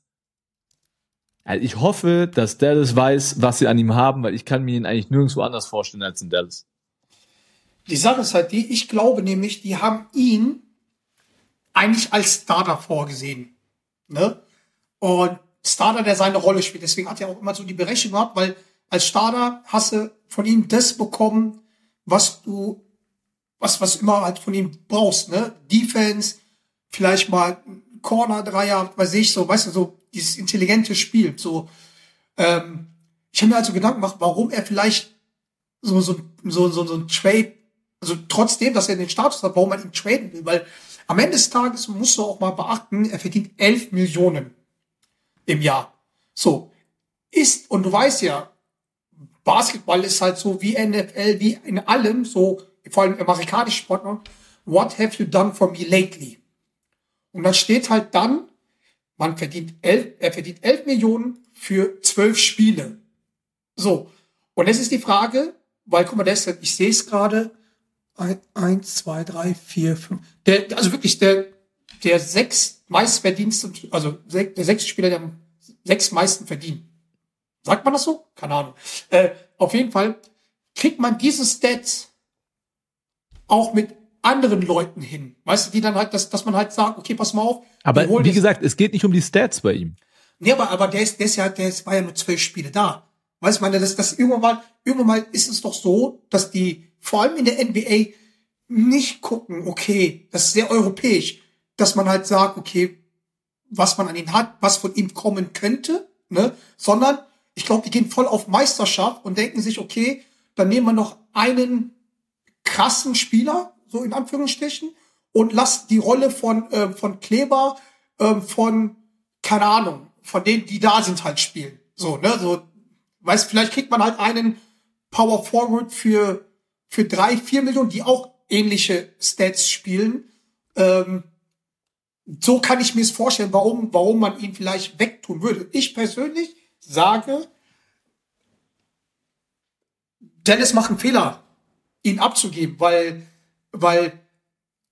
also ich hoffe, dass Dallas weiß, was sie an ihm haben, weil ich kann mir ihn eigentlich nirgendwo anders vorstellen als in Dallas. Die Sache ist halt die, ich glaube nämlich, die haben ihn eigentlich als Starter vorgesehen. Ne? Und Starter, der seine Rolle spielt. Deswegen hat er auch immer so die Berechnung gehabt, weil als Starter hast du von ihm das bekommen, was du, was, was immer halt von ihm brauchst, ne? Defense, vielleicht mal Corner-Dreier, weiß ich, so, weißt du, so dieses intelligente Spiel. So, ähm, ich habe mir also Gedanken gemacht, warum er vielleicht so, so, so, so, so ein Trade, also trotzdem, dass er den Status hat, warum man ihn traden will, weil am Ende des Tages musst du auch mal beachten, er verdient 11 Millionen im Jahr. So. Ist, und du weißt ja, Basketball ist halt so wie NFL, wie in allem, so, vor allem im amerikanischen Sport, ne? what have you done for me lately? Und dann steht halt dann, man verdient elf, er verdient 11 Millionen für zwölf Spiele. So. Und jetzt ist die Frage, weil, guck mal, das, ich sehe es gerade, eins, zwei, drei, vier, fünf, der, also wirklich der, der sechs meistverdienste, also der sechste Spieler, der am sechs meisten verdient. Sagt man das so? Keine Ahnung. Äh, auf jeden Fall kriegt man diese Stats auch mit anderen Leuten hin. Weißt du, die dann halt, dass, dass man halt sagt, okay, pass mal auf. Aber wie gesagt, es geht nicht um die Stats bei ihm. Nee, aber, aber der ist, der ist ja, der ist, war ja nur zwölf Spiele da. Weißt du, meine, das, das irgendwann mal, irgendwann mal ist es doch so, dass die, vor allem in der NBA, nicht gucken, okay, das ist sehr europäisch, dass man halt sagt, okay, was man an ihn hat, was von ihm kommen könnte, ne, sondern ich glaube, die gehen voll auf Meisterschaft und denken sich, okay, dann nehmen wir noch einen krassen Spieler, so in Anführungsstrichen, und lass die Rolle von, äh, von Kleber, ähm, von, keine Ahnung, von denen, die da sind, halt spielen. So, ne, so, weißt, vielleicht kriegt man halt einen Power Forward für, für drei, vier Millionen, die auch ähnliche Stats spielen. Ähm, so kann ich mir es vorstellen, warum, warum man ihn vielleicht wegtun würde. Ich persönlich sage, Dennis macht einen Fehler, ihn abzugeben, weil, weil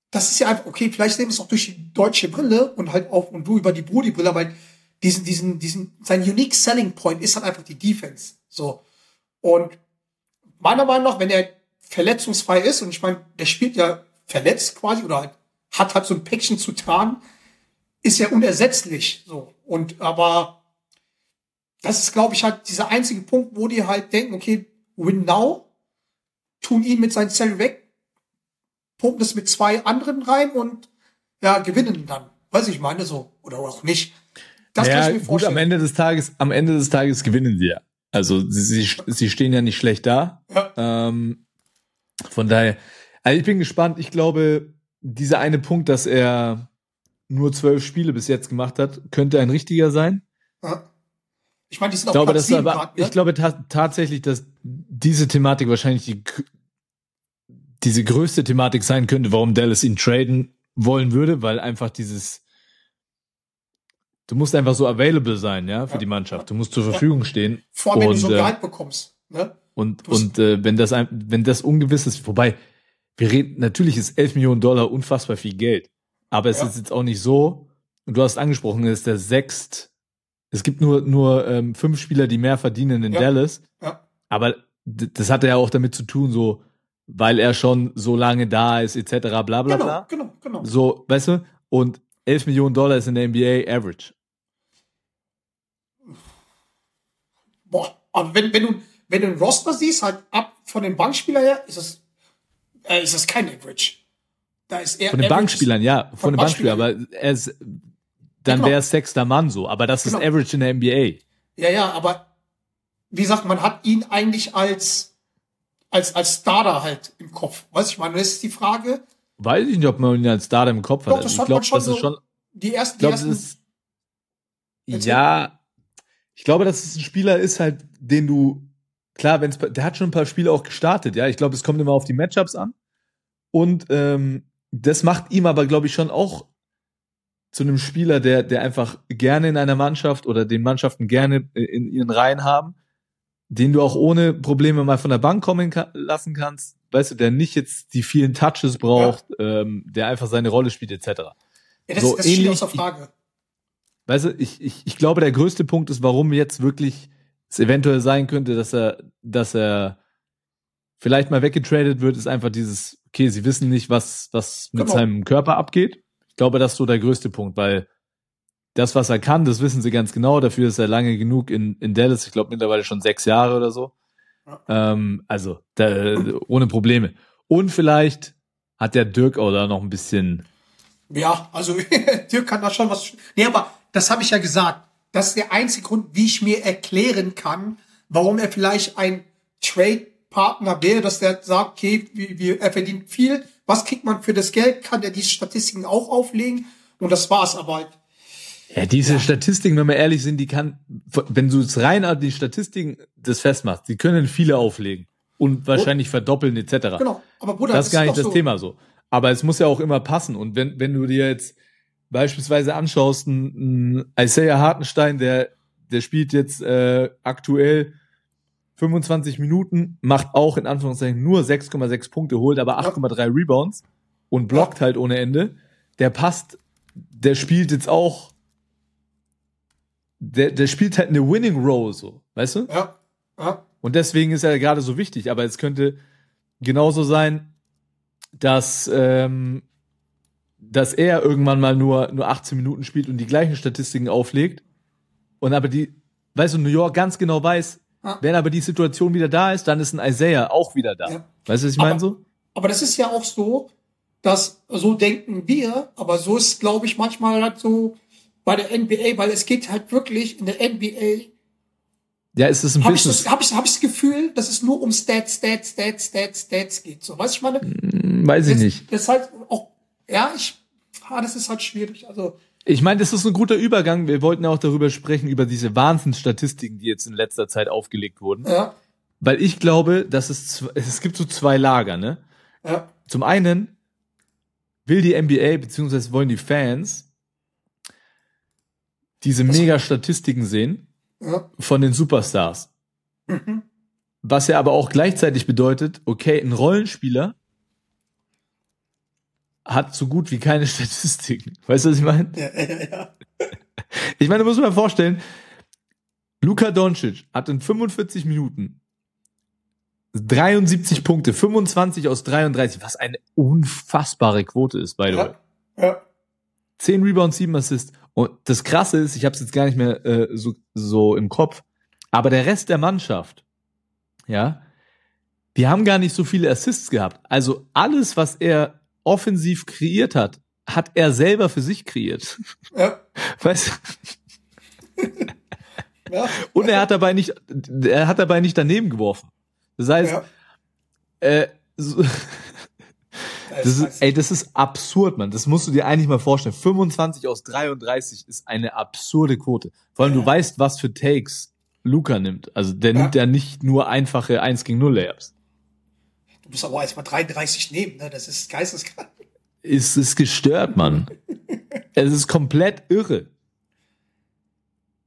das ist ja einfach, okay, vielleicht sehen wir es auch durch die deutsche Brille und halt auch, und du über die Brudi-Brille, weil diesen, diesen, diesen, sein unique selling point ist halt einfach die Defense. So. Und meiner Meinung nach, wenn er verletzungsfrei ist, und ich meine, der spielt ja verletzt quasi oder halt, hat halt so ein Päckchen zu tragen, ist er unersetzlich. So. Und aber das ist, glaube ich, halt dieser einzige Punkt, wo die halt denken, okay, win now, tun ihn mit seinem Zell weg, pumpen das mit zwei anderen rein und ja, gewinnen dann. Weiß ich meine so. Oder auch nicht. Das ja, kann ich mir gut, vorstellen. am Ende des Tages, am Ende des Tages gewinnen sie ja. Also sie, sie, sie stehen ja nicht schlecht da. Ja. Ähm, von daher, also ich bin gespannt. Ich glaube, dieser eine Punkt, dass er nur zwölf Spiele bis jetzt gemacht hat, könnte ein richtiger sein. Ja. Ich meine, die sind Ich glaube, Platz aber, grad, ne? ich glaube ta tatsächlich, dass diese Thematik wahrscheinlich die, diese größte Thematik sein könnte, warum Dallas ihn traden wollen würde, weil einfach dieses, du musst einfach so available sein, ja, für Ja. die Mannschaft. Du musst zur Verfügung stehen. Vor allem, wenn du so und, ein äh, Gehalt bekommst. Ne? Und, und äh, wenn das ein, wenn das ungewiss ist, wobei, wir reden, natürlich ist 11 Millionen Dollar unfassbar viel Geld. Aber es Ja. ist jetzt auch nicht so, und du hast angesprochen, er ist der sechst, es gibt nur, nur ähm, fünf Spieler, die mehr verdienen in Ja. Dallas. Ja. Aber das hat ja auch damit zu tun, so, weil er schon so lange da ist, etc. bla bla Genau, bla. genau, genau. So, weißt du? Und 11 Millionen Dollar ist in der NBA average. Boah, aber wenn, wenn du, wenn du ein Roster siehst, halt ab von den Bankspielern her, ist das, äh, ist das kein Average. Da ist eher Von den Bankspielern, ja, von, von den Bankspielern, aber er ist, dann genau. wäre es sechster Mann so, aber das ist Genau. average in der NBA. Ja, ja, aber wie gesagt, man hat ihn eigentlich als, als, als Starter halt im Kopf. Weißt du, ich meine, das ist die Frage. Weiß ich nicht, ob man ihn als Starter im Kopf Doch, hat. Also ich glaube, das so- ist schon, Die ersten, ich glaube, die ersten, ist, ja, ich glaube, dass es ein Spieler ist halt, den du, klar, wenn's, der hat schon ein paar Spiele auch gestartet, ja. Ich glaube, es kommt immer auf die Matchups an. Und ähm, das macht ihm aber, glaube ich, schon auch zu einem Spieler, der, der einfach gerne in einer Mannschaft oder den Mannschaften gerne in ihren Reihen haben, den du auch ohne Probleme mal von der Bank kommen ka lassen kannst, weißt du, der nicht jetzt die vielen Touches braucht, ähm, der einfach seine Rolle spielt, etc. ja, das, so das steht ähnlich- außer Frage. Weißt du, ich, ich, ich glaube, der größte Punkt ist, warum jetzt wirklich es eventuell sein könnte, dass er, dass er vielleicht mal weggetradet wird, ist einfach dieses, okay, sie wissen nicht, was, was mit Genau. seinem Körper abgeht. Ich glaube, das ist so der größte Punkt, weil das, was er kann, das wissen sie ganz genau. Dafür ist er lange genug in, in Dallas. Ich glaube mittlerweile schon sechs Jahre oder so. Ähm, also, da, ohne Probleme. Und vielleicht hat der Dirk auch da noch ein bisschen, Ja, also Dirk kann da schon was. Nee, aber das habe ich ja gesagt. Das ist der einzige Grund, wie ich mir erklären kann, warum er vielleicht ein Trade-Partner wäre, dass der sagt, okay, wir, wir, er verdient viel. Was kriegt man für das Geld? Kann er diese Statistiken auch auflegen? Und das war's aber halt. Ja, diese Statistiken, wenn wir ehrlich sind, die kann, wenn du es rein an die Statistiken das festmachst, die können viele auflegen und wahrscheinlich verdoppeln etc. Genau. Aber Bruder, Das ist gar nicht das so. Thema so. Aber es muss ja auch immer passen. Und wenn, wenn du dir jetzt beispielsweise anschaust, ein, ein Isaiah Hartenstein, der, der spielt jetzt äh, aktuell 25 Minuten, macht auch in Anführungszeichen nur 6,6 Punkte, holt aber 8,3 Rebounds und blockt halt ohne Ende. Der passt, der spielt jetzt auch, der, der spielt halt eine Winning Role so, weißt du? Ja. Ja. Und deswegen ist er gerade so wichtig. Aber es könnte genauso sein, dass, ähm, dass er irgendwann mal nur, nur 18 Minuten spielt und die gleichen Statistiken auflegt. Und aber die, weißt du, New York ganz genau weiß, Ja. wenn aber die Situation wieder da ist, dann ist ein Isaiah auch wieder da. Ja. Weißt du, was ich meine so? Aber das ist ja auch so, dass so denken wir, aber so ist, glaube ich, manchmal halt so bei der NBA, weil es geht halt wirklich in der NBA Ja, es ist ein habe ich, Business. das, hab ich, hab ich das Gefühl, dass es nur um Stats, Stats, Stats, Stats, Stats geht. So, weißt du, ich meine, Hm, Weiß ich das, nicht. das ist halt auch, ja, ich, ah, das ist halt schwierig. Also, Ich meine, das ist ein guter Übergang. Wir wollten ja auch darüber sprechen, über diese Wahnsinnsstatistiken, die jetzt in letzter Zeit aufgelegt wurden. ja, Weil ich glaube, dass es, es gibt so zwei Lager, ne? ja, Zum einen will die NBA, beziehungsweise wollen die Fans diese mega Statistiken sehen ja, von den Superstars. mhm, Was ja aber auch gleichzeitig bedeutet, okay, ein Rollenspieler hat so gut wie keine Statistiken. Weißt du, was ich meine? ja, ja, ja, Ich meine, du musst mal vorstellen, Luka Doncic hat in 45 Minuten 73 Punkte, 25 aus 33, was eine unfassbare Quote ist, by the way. ja, ja, 10 Rebounds, 7 Assists. Und das Krasse ist, ich habe es jetzt gar nicht mehr äh, so, so im Kopf, aber der Rest der Mannschaft, ja, die haben gar nicht so viele Assists gehabt. Also alles, was er offensiv kreiert hat, hat er selber für sich kreiert. ja, Weißt du? ja, Und er hat dabei nicht, er hat dabei nicht daneben geworfen. Das heißt, ja. äh, so, Das ist, ey, das ist absurd, man. Das musst du dir eigentlich mal vorstellen. 25 aus 33 ist eine absurde Quote. Vor allem, Ja. du weißt, was für Takes Luca nimmt. Also der Ja. nimmt ja nicht nur einfache 1 gegen 0 Layups. du musst aber erst mal 33 nehmen, ne? Das ist geisteskrank. Es ist gestört, Mann. es ist komplett irre.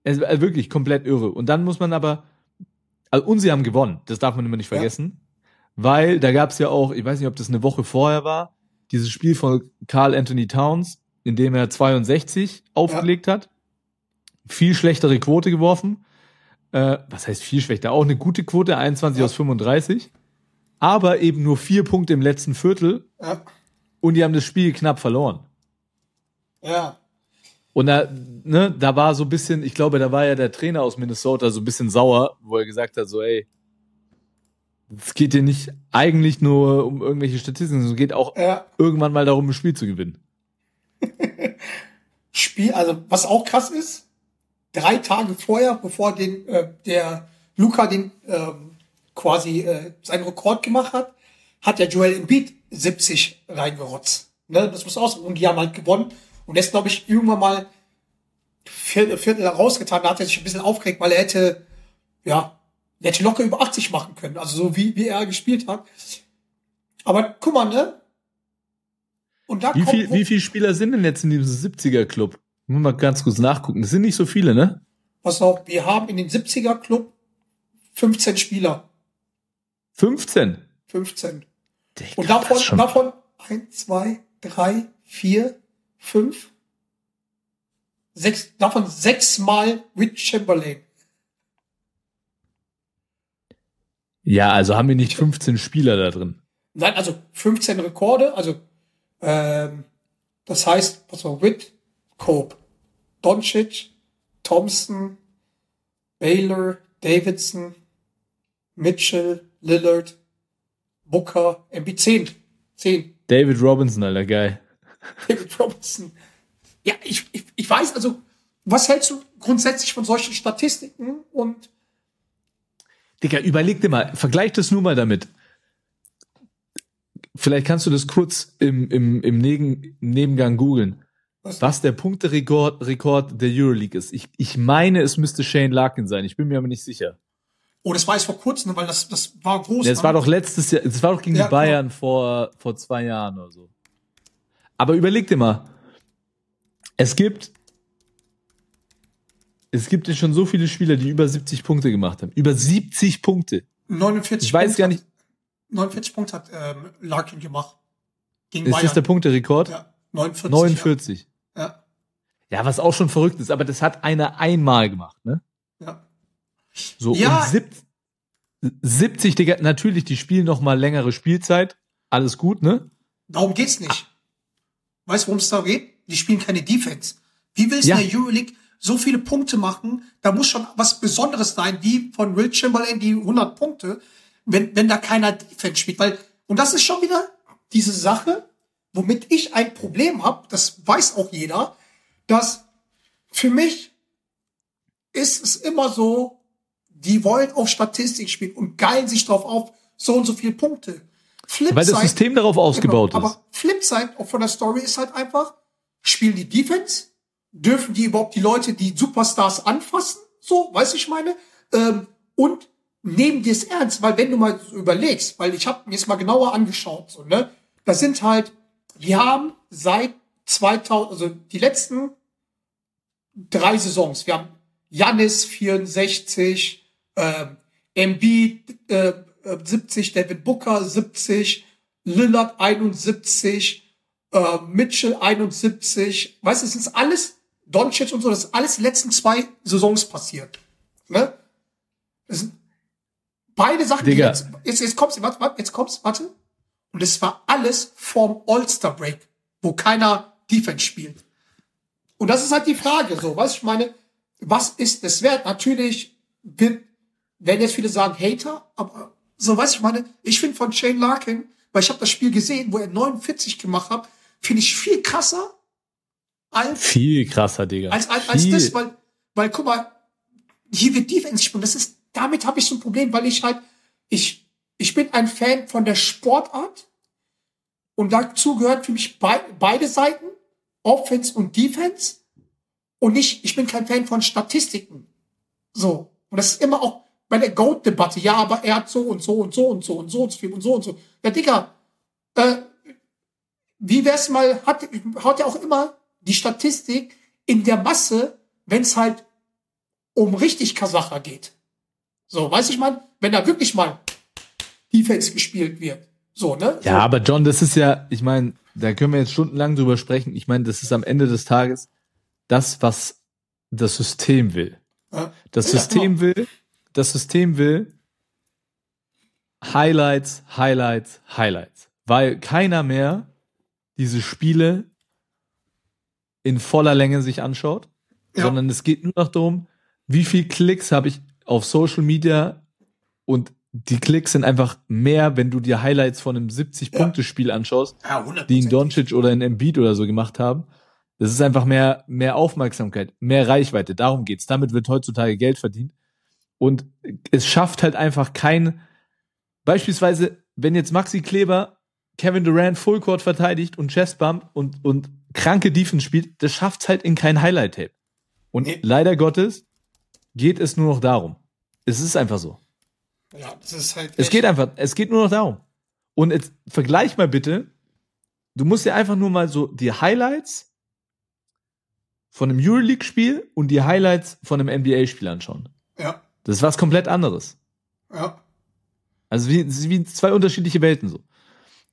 Es ist äh, wirklich komplett irre. Und dann muss man aber, also, und sie haben gewonnen. Das darf man immer nicht Ja. Weil da gab es ja auch, ich weiß nicht, ob das eine Woche vorher war, dieses Spiel von Carl Anthony Towns, in dem er 62 aufgelegt hat. viel schlechtere Quote geworfen. Äh, was heißt viel schlechter? Auch eine gute Quote, 21 aus 35. Aber eben nur vier Punkte im letzten Viertel Ja. und die haben das Spiel knapp verloren. Ja. Und da, ne, da war so ein bisschen, ich glaube, da war ja der Trainer aus Minnesota so ein bisschen sauer, wo er gesagt hat, so, ey, es geht hier nicht eigentlich nur um irgendwelche Statistiken, sondern es geht auch Ja. irgendwann mal darum, ein Spiel zu gewinnen. Spiel, also was auch krass ist, drei Tage vorher, bevor den äh, der Luca den ähm, quasi äh, seinen Rekord gemacht hat, hat der Joel Embiid 70 reingerotzt. Ne, das muss aus und die haben halt gewonnen und ist glaube ich irgendwann mal Viertel, Viertel rausgetan, da hat er sich ein bisschen aufgeregt, weil er hätte ja, er hätte locker über 80 machen können, also so wie wie er gespielt hat. Aber guck mal, ne? Und da Wie kommt, viel, wie viele Spieler sind denn jetzt in diesem 70er-Club? Muss mal ganz kurz nachgucken. Das sind nicht so viele, ne? Pass auf, wir haben in den 70er Club 15 Spieler. 15. 15. Digga, Und davon, davon 1, 2, 3, 4, 5, 6, davon sechsmal Witt Chamberlain. Ja, also haben wir nicht 15 Spieler da drin. Nein, also 15 Rekorde, also ähm, das heißt, pass auf, Witt, Cope, Doncic, Thompson, Baylor, Davidson, Mitchell, Lillard, Booker, MB 10. 10. David Robinson, alter, geil. David Robinson. Ja, ich, ich, ich weiß, also, was hältst du grundsätzlich von solchen Statistiken und Digga, überleg dir mal, vergleich das nur mal damit. Vielleicht kannst du das kurz im, im, im Negen, Nebengang googeln, was, was der Punkterekord Rekord der Euroleague ist. Ich, ich meine, es müsste Shane Larkin sein. Ich bin mir aber nicht sicher. oh, das war jetzt vor kurzem, weil das, das war groß. Ja, es ne? war doch letztes Jahr, es war doch gegen Ja, die Bayern vor, vor zwei Jahren oder so. Aber überleg dir mal, es gibt, es gibt ja schon so viele Spieler, die über 70 Punkte gemacht haben. Über 70 Punkte. 49 Ich weiß Punkte gar nicht, Hat, 49 Punkte hat ähm, Larkin gemacht. Gegen ist Bayern. das der Punkterekord? ja, 49. 49. Ja, Ja, was auch schon verrückt ist, aber das hat einer einmal gemacht, ne? ja. So, Ja. und sieb, 70, Digga, natürlich, die spielen noch mal längere Spielzeit. Alles gut, ne? Darum geht's nicht. Weißt du, worum es da geht? Die spielen keine Defense. Wie willst du Ja. in der Euroleague so viele Punkte machen? Da muss schon was Besonderes sein, wie von Will Chamberlain die 100 Punkte, wenn, wenn da keiner Defense spielt. Weil, und das ist schon wieder diese Sache, womit ich ein Problem habe, das weiß auch jeder, dass für mich ist es immer so, die wollen auf Statistik spielen und geilen sich drauf auf, so und so viele Punkte. Weil das System darauf ausgebaut Genau, ist. Aber Flipside auch von der Story ist halt einfach, spielen die Defense? Dürfen die überhaupt die Leute, die Superstars anfassen? So, weiß ich meine? Ähm, und nehmen die es ernst, weil wenn du mal überlegst, weil ich habe mir es mal genauer angeschaut, so, ne? Das sind halt, wir haben seit 2000, also die letzten drei Saisons, wir haben Janis 64, ähm, Embiid äh, äh, 70, David Booker 70, Lillard 71, äh, Mitchell 71. Weißt du, das ist alles Doncic und so, das ist alles die letzten zwei Saisons passiert. Ne? Das sind beide Sachen, Digga. jetzt, jetzt, jetzt kommst, warte, warte, jetzt kommst, warte. Und es war alles vorm All-Star Break, wo keiner Defense spielt. Und das ist halt die Frage, so, du, ich meine, was ist es wert? Natürlich wird, werden jetzt viele sagen Hater, aber so, weißt du, ich meine, ich finde von Shane Larkin, weil ich habe das Spiel gesehen, wo er 49 gemacht hat, finde ich viel krasser als Viel krasser, Digga. als, als, als Viel. das, weil, weil guck mal, hier wird Defense gespielt. Das ist, damit habe ich so ein Problem, weil ich halt, ich, ich bin ein Fan von der Sportart und dazu gehört für mich bei, beide Seiten, Offense und Defense und nicht, ich bin kein Fan von Statistiken. So. Und das ist immer auch bei der Goat-Debatte. Ja, aber er hat so und so und so und so und so und so viel und so und so. Ja, Digga, äh, wie wär's mal, hat, hat ja auch immer die Statistik in der Masse, wenn es halt um richtig Kasacher geht. So, weiß ich mal, wenn da wirklich mal Defense gespielt wird. So, ne? Ja, aber John, das ist ja, ich meine, da können wir jetzt stundenlang drüber sprechen. Ich meine, das ist am Ende des Tages das, was das System will. Ja. Das Ja, System genau. will, das System will Highlights, Highlights, Highlights. Weil keiner mehr diese Spiele in voller Länge sich anschaut, Ja. sondern es geht nur noch darum, wie viel Klicks habe ich auf Social Media und die Klicks sind einfach mehr, wenn du dir Highlights von einem 70-Punkte-Spiel anschaust, Ja, 100 die in Doncic oder in Embiid oder so gemacht haben. Das ist einfach mehr, mehr Aufmerksamkeit, mehr Reichweite. Darum geht's. Damit wird heutzutage Geld verdient. Und es schafft halt einfach kein, beispielsweise, wenn jetzt Maxi Kleber Kevin Durant Fullcourt verteidigt und Chestbump und, und kranke Defense spielt, das schafft's halt in kein Highlight-Tape. Und Nee. leider Gottes geht es nur noch darum. Es ist einfach so. Ja, das ist halt. Es geht einfach, es geht nur noch darum. Und jetzt vergleich mal bitte, du musst dir einfach nur mal so die Highlights von einem Euroleague-Spiel und die Highlights von einem NBA-Spiel anschauen. Ja, Das ist was komplett anderes. ja. Also wie, wie zwei unterschiedliche Welten so.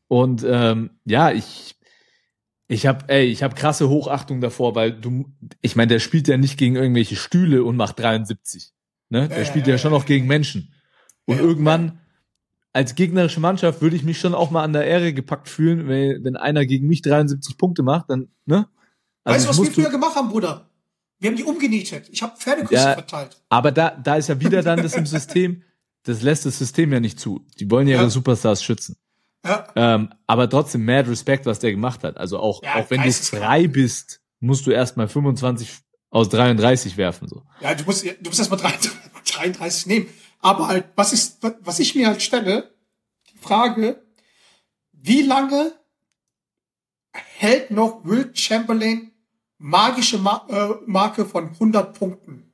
Und ähm, ja, ich ich habe ey, ich habe krasse Hochachtung davor, weil du ich meine, der spielt ja nicht gegen irgendwelche Stühle und macht 73, ne? Der spielt ja, schon noch gegen Menschen. Und irgendwann als gegnerische Mannschaft würde ich mich schon auch mal an der Ehre gepackt fühlen, wenn, wenn einer gegen mich 73 Punkte macht, dann, ne? weißt du, was wir früher gemacht haben, Bruder? Wir haben die umgenietet. Ich habe Pferdeküsse Ja. verteilt. Aber da, da ist ja wieder dann das im System, das lässt das System ja nicht zu. Die wollen ja Ja. ihre Superstars schützen. Ja, Ähm, aber trotzdem mad Respekt, was der gemacht hat. Also auch, Ja, auch wenn du frei bist, musst du erstmal 25 aus 33 werfen, so. ja du musst, du musst erst mal 33 nehmen. Aber halt, was ist, was ich mir halt stelle, die Frage, wie lange hält noch Will Chamberlain magische Ma äh, Marke von 100 Punkten?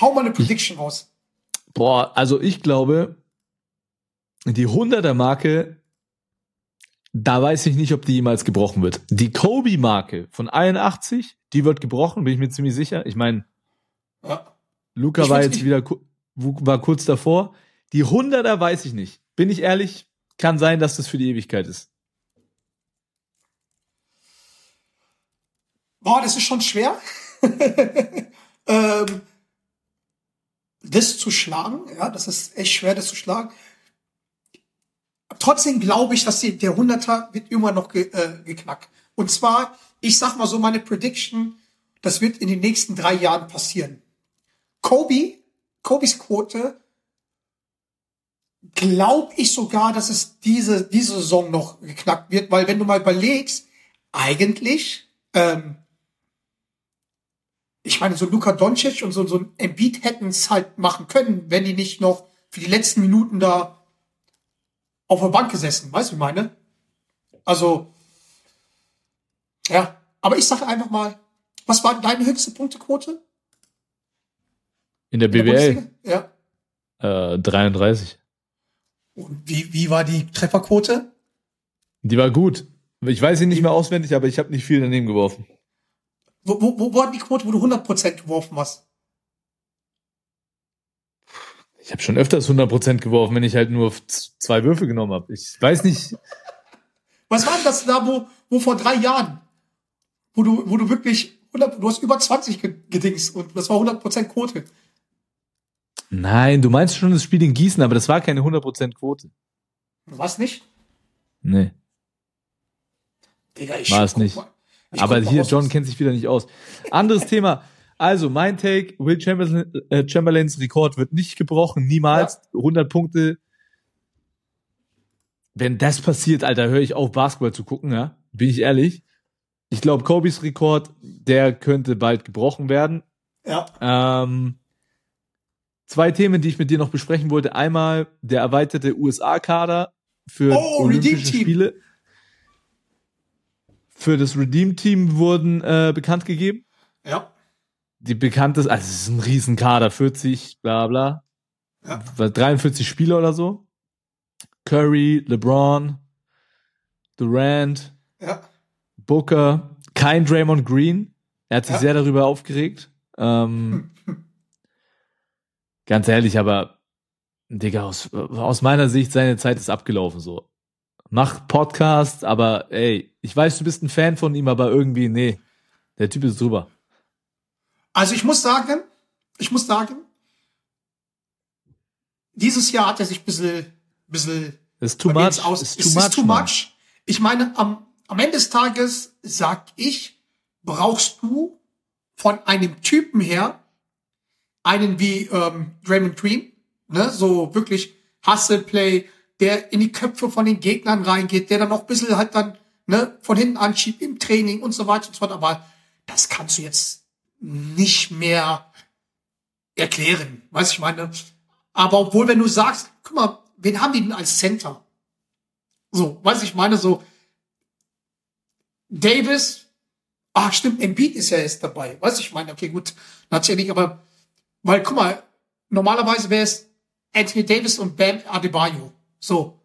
Hau mal eine Prediction raus. Boah, also ich glaube, die 100er Marke, da weiß ich nicht, ob die jemals gebrochen wird. Die Kobe-Marke von 81, die wird gebrochen, bin ich mir ziemlich sicher. Ich meine, Ja. Luca Ich war jetzt nicht- wieder war kurz davor. Die 100er weiß ich nicht. Bin ich ehrlich, kann sein, dass das für die Ewigkeit ist. Boah, das ist schon schwer. ähm, das zu schlagen, ja, das ist echt schwer, das zu schlagen. Trotzdem glaube ich, dass die, der 100er wird immer noch ge, äh, geknackt. Und zwar, ich sag mal so, meine Prediction, das wird in den nächsten drei Jahren passieren. Kobe, Kobes Quote, glaube ich sogar, dass es diese, diese Saison noch geknackt wird, weil wenn du mal überlegst, eigentlich, ähm, ich meine, so Luka Doncic und so, so ein Embiid hätten es halt machen können, wenn die nicht noch für die letzten Minuten da auf der Bank gesessen. Weißt du, wie ich meine? Also, ja. Aber ich sage einfach mal, was war deine höchste Punktequote? In der in der BWL? Ja. äh, 33. Und wie, wie war die Trefferquote? Die war gut. Ich weiß sie nicht mehr auswendig, aber ich habe nicht viel daneben geworfen. Wo, wo, wo war die Quote, wo du 100% geworfen hast? Ich habe schon öfters 100% geworfen, wenn ich halt nur zwei Würfe genommen habe. Ich weiß nicht. Was war denn das da, wo, wo vor drei Jahren, wo du, wo du wirklich 100, du hast über 20 ge- gedingst und das war 100% Quote. Nein, du meinst schon das Spiel in Gießen, aber das war keine 100% Quote. Was nicht? Nee, Digga, ich War es nicht. mal. Aber hier, John kennt sich wieder nicht aus. Anderes Thema. Also, mein Take, Will Chamberlain, äh, Chamberlains Rekord wird nicht gebrochen, niemals. 100 Punkte. Wenn das passiert, Alter, höre ich auf, Basketball zu gucken, ja. Bin ich ehrlich. Ich glaube, Kobes Rekord, der könnte bald gebrochen werden. Ja, Ähm, zwei Themen, die ich mit dir noch besprechen wollte. Einmal der erweiterte USA-Kader für Oh, Olympische Redeem Team. Spiele. Für das Redeem-Team wurden äh, bekannt gegeben. ja, Die bekannteste, also es ist ein Riesenkader, 40, bla bla. Ja. Was, 43 Spieler oder so. Curry, LeBron, Durant, ja. Booker, kein Draymond Green. Er hat sich Ja. sehr darüber aufgeregt. Ähm, ganz ehrlich, aber Digga, aus, aus meiner Sicht, seine Zeit ist abgelaufen so. Mach Podcast, aber ey, ich weiß, du bist ein Fan von ihm, aber irgendwie, nee, der Typ ist drüber. Also ich muss sagen, ich muss sagen, dieses Jahr hat er sich ein bisschen, bisschen ist too much. Aus. Ist es too much. ist too Mann. much. Ich meine, am, am Ende des Tages sag ich, brauchst du von einem Typen her einen wie ähm, Draymond Green, ne, so wirklich Hustle Play, der in die Köpfe von den Gegnern reingeht, der dann noch ein bisschen halt dann ne, von hinten anschiebt im Training und so weiter und so fort. Aber das kannst du jetzt nicht mehr erklären, weißt ich meine. Aber obwohl, wenn du sagst, guck mal, wen haben die denn als Center? So, weißt du, ich meine, so Davis, ah, stimmt, Embiid ist ja jetzt dabei. Weißt du, ich meine, okay, gut, natürlich, aber, weil, guck mal, normalerweise wäre es Anthony Davis und Bam Adebayo. So.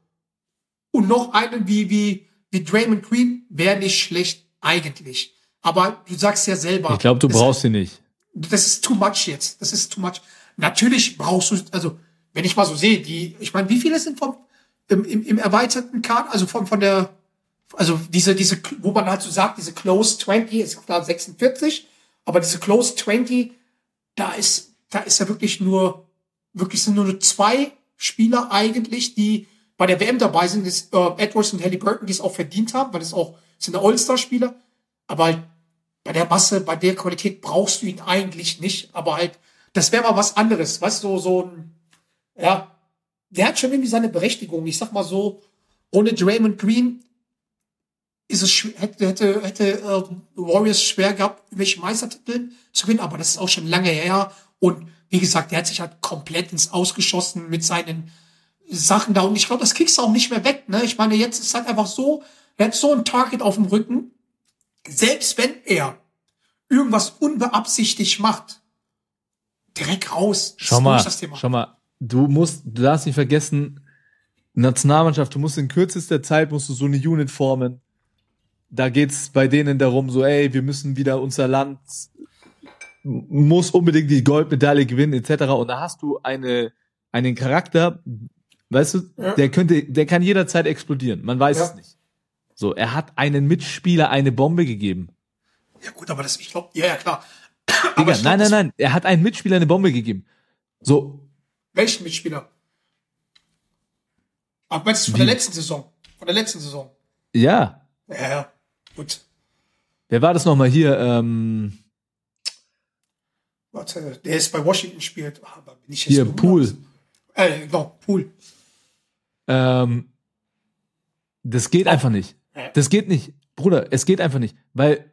Und noch einen wie, wie, wie Draymond Green wäre nicht schlecht, eigentlich. Aber du sagst ja selber. Ich glaube, du brauchst sie nicht. das ist too much jetzt. Das ist too much. Natürlich brauchst du, also wenn ich mal so sehe, die, ich meine, wie viele sind vom im, im, im erweiterten Kader, also von von der, also diese diese, wo man halt so sagt, diese Close 20 ist klar 46, aber diese Close 20, da ist da ist ja wirklich nur wirklich sind nur zwei Spieler eigentlich, die bei der WM dabei sind, ist äh, Edwards und Halliburton, die es auch verdient haben, weil es auch sind All-Star-Spieler, aber halt bei der Masse, bei der Qualität brauchst du ihn eigentlich nicht, aber halt, das wäre mal was anderes, weißt du, so, ein, ja, der hat schon irgendwie seine Berechtigung. Ich sag mal so, ohne Draymond Green ist es hätte, hätte, hätte ähm, Warriors schwer gehabt, welche Meistertitel zu gewinnen, aber das ist auch schon lange her. Und wie gesagt, der hat sich halt komplett ins Ausgeschossen mit seinen Sachen da. Und ich glaube, das kriegst du auch nicht mehr weg. Ne? Ich meine, jetzt ist halt einfach so, er hat so ein Target auf dem Rücken, selbst wenn er irgendwas unbeabsichtigt macht, direkt raus. Schau mal, schau mal, du musst, du darfst nicht vergessen, Nationalmannschaft, du musst in kürzester Zeit musst du so eine Unit formen. Da geht's bei denen darum, so, ey, wir müssen wieder unser Land muss unbedingt die Goldmedaille gewinnen, etc. Und da hast du eine, einen Charakter, weißt du, Ja. der könnte, der kann jederzeit explodieren. Man weiß Ja. es nicht. So, er hat einen Mitspieler eine Bombe gegeben. Ja gut, aber das, ich glaube, ja, ja, klar. Digga, glaub, nein, nein, nein, er hat einen Mitspieler eine Bombe gegeben. So, Welchen Mitspieler? Ach, meinst du von Wie? der letzten Saison? Von der letzten Saison. ja, Ja, ja, gut. Wer war das nochmal hier? Ähm, Warte, der ist bei Washington spielt. Ah, aber bin ich jetzt hier, Pool. Äh, genau, Pool. Ähm, das geht einfach nicht. Das geht nicht. Bruder, es geht einfach nicht. Weil,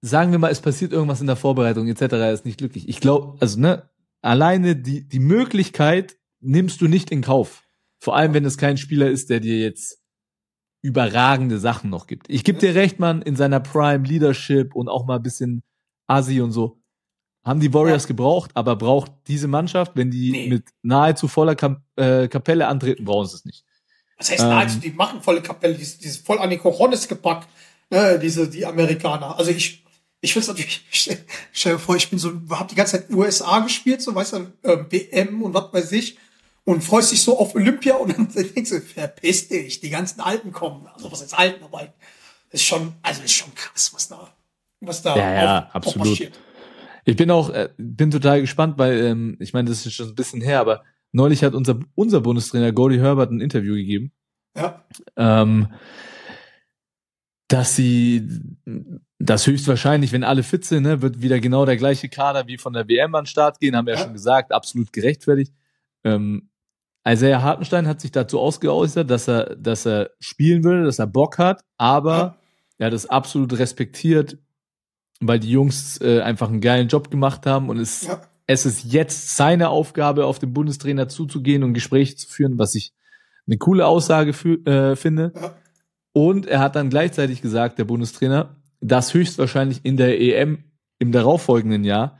sagen wir mal, es passiert irgendwas in der Vorbereitung etc., er ist nicht glücklich. Ich glaube, also, ne, alleine die, die Möglichkeit nimmst du nicht in Kauf. Vor allem, wenn es kein Spieler ist, der dir jetzt überragende Sachen noch gibt. Ich gebe dir recht, Mann, in seiner Prime Leadership und auch mal ein bisschen Asi und so. Haben die Warriors Ja. gebraucht, aber braucht diese Mannschaft, wenn die Nee. mit nahezu voller Kam äh, Kapelle antreten, brauchen sie es nicht. Was heißt Ähm. nahezu, die machen volle Kapelle, die, ist- die ist voll an die Coronis gepackt, ne, diese, die Amerikaner. Also ich, ich find's natürlich, stell, stell dir vor, ich bin so, hab die ganze Zeit USA gespielt, so, weißt du, äh, BM und was weiß ich, und freust dich so auf Olympia und dann denkst du, verpiss dich, die ganzen Alten kommen. Also was heißt Alten, aber ist schon, also ist schon krass, was da, was da Ja, ja, auf- absolut. aufmarschiert. Ich bin auch, äh, bin total gespannt, weil ähm, ich meine, das ist schon ein bisschen her, aber neulich hat unser unser Bundestrainer Gordy Herbert ein Interview gegeben, Ja, ähm, dass sie das höchstwahrscheinlich, wenn alle fit sind, ne, wird wieder genau der gleiche Kader wie von der WM an den Start gehen, haben wir ja Ja. schon gesagt, absolut gerechtfertigt. Ähm, Isaiah Hartenstein hat sich dazu ausgeäußert, dass er, dass er spielen würde, dass er Bock hat, aber Ja. er hat es absolut respektiert, weil die Jungs äh, einfach einen geilen Job gemacht haben und es, ja, es ist jetzt seine Aufgabe, auf den Bundestrainer zuzugehen und Gespräche zu führen, was ich eine coole Aussage fü- äh, finde. ja, Und er hat dann gleichzeitig gesagt, der Bundestrainer, dass höchstwahrscheinlich in der EM im darauffolgenden Jahr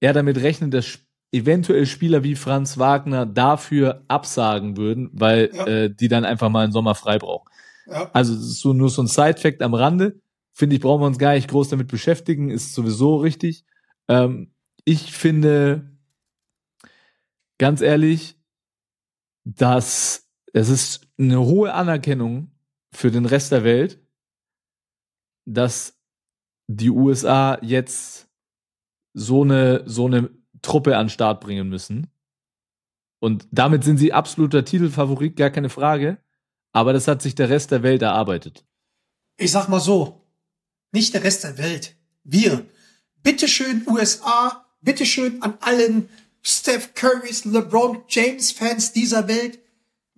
er damit rechnet, dass eventuell Spieler wie Franz Wagner dafür absagen würden, weil Ja. äh, die dann einfach mal einen Sommer frei brauchen. ja. Also ist so nur so ein Side-Fact am Rande. Finde ich, brauchen wir uns gar nicht groß damit beschäftigen, ist sowieso richtig. Ähm, ich finde, ganz ehrlich, dass es ist eine hohe Anerkennung für den Rest der Welt, dass die USA jetzt so eine, so eine Truppe an den Start bringen müssen. Und damit sind sie absoluter Titelfavorit, gar keine Frage. Aber das hat sich der Rest der Welt erarbeitet. Ich sag mal so, nicht der Rest der Welt. Wir. Bitteschön USA, bitteschön an allen Steph Currys, LeBron James Fans dieser Welt.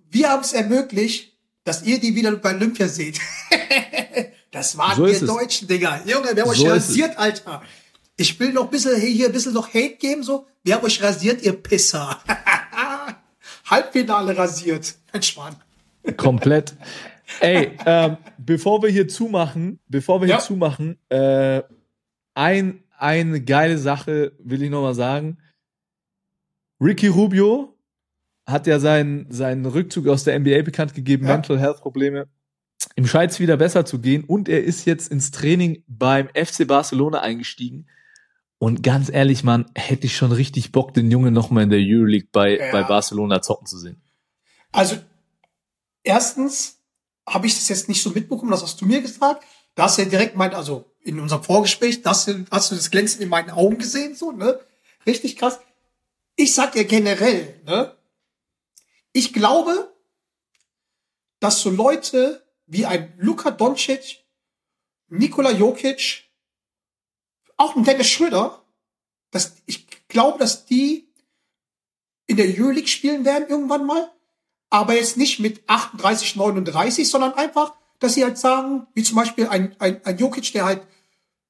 Wir haben es ermöglicht, dass ihr die wieder bei Olympia seht. das waren So wir. Deutschen, Digga. Junge, wir haben euch So es. rasiert, Alter. Ich will noch ein bisschen hier ein bisschen noch Hate geben, so. Wir haben euch rasiert, ihr Pisser. Halbfinale rasiert. Entspannt. Komplett. Ey, ähm, bevor wir hier zumachen, bevor wir Ja. hier zumachen, äh, ein, eine geile Sache will ich noch mal sagen. Ricky Rubio hat ja seinen, seinen Rückzug aus der NBA bekannt gegeben, Ja. Mental Health Probleme. Ihm scheint es wieder besser zu gehen und er ist jetzt ins Training beim FC Barcelona eingestiegen. Und ganz ehrlich, Mann, hätte ich schon richtig Bock, den Jungen noch mal in der Euroleague bei, Ja. bei Barcelona zocken zu sehen. Also, erstens habe ich das jetzt nicht so mitbekommen, das hast du mir gesagt. Da hast du ja direkt mein, also in unserem Vorgespräch, das hast du das Glänzen in meinen Augen gesehen, so, ne? Richtig krass. Ich sag dir generell, ne? Ich glaube, dass so Leute wie ein Luka Doncic, Nikola Jokic, auch ein Dennis Schröder, dass ich glaube, dass die in der Euroleague spielen werden irgendwann mal aber jetzt nicht mit 38, 39, sondern einfach, dass sie halt sagen, wie zum Beispiel ein, ein, ein Jokic, der halt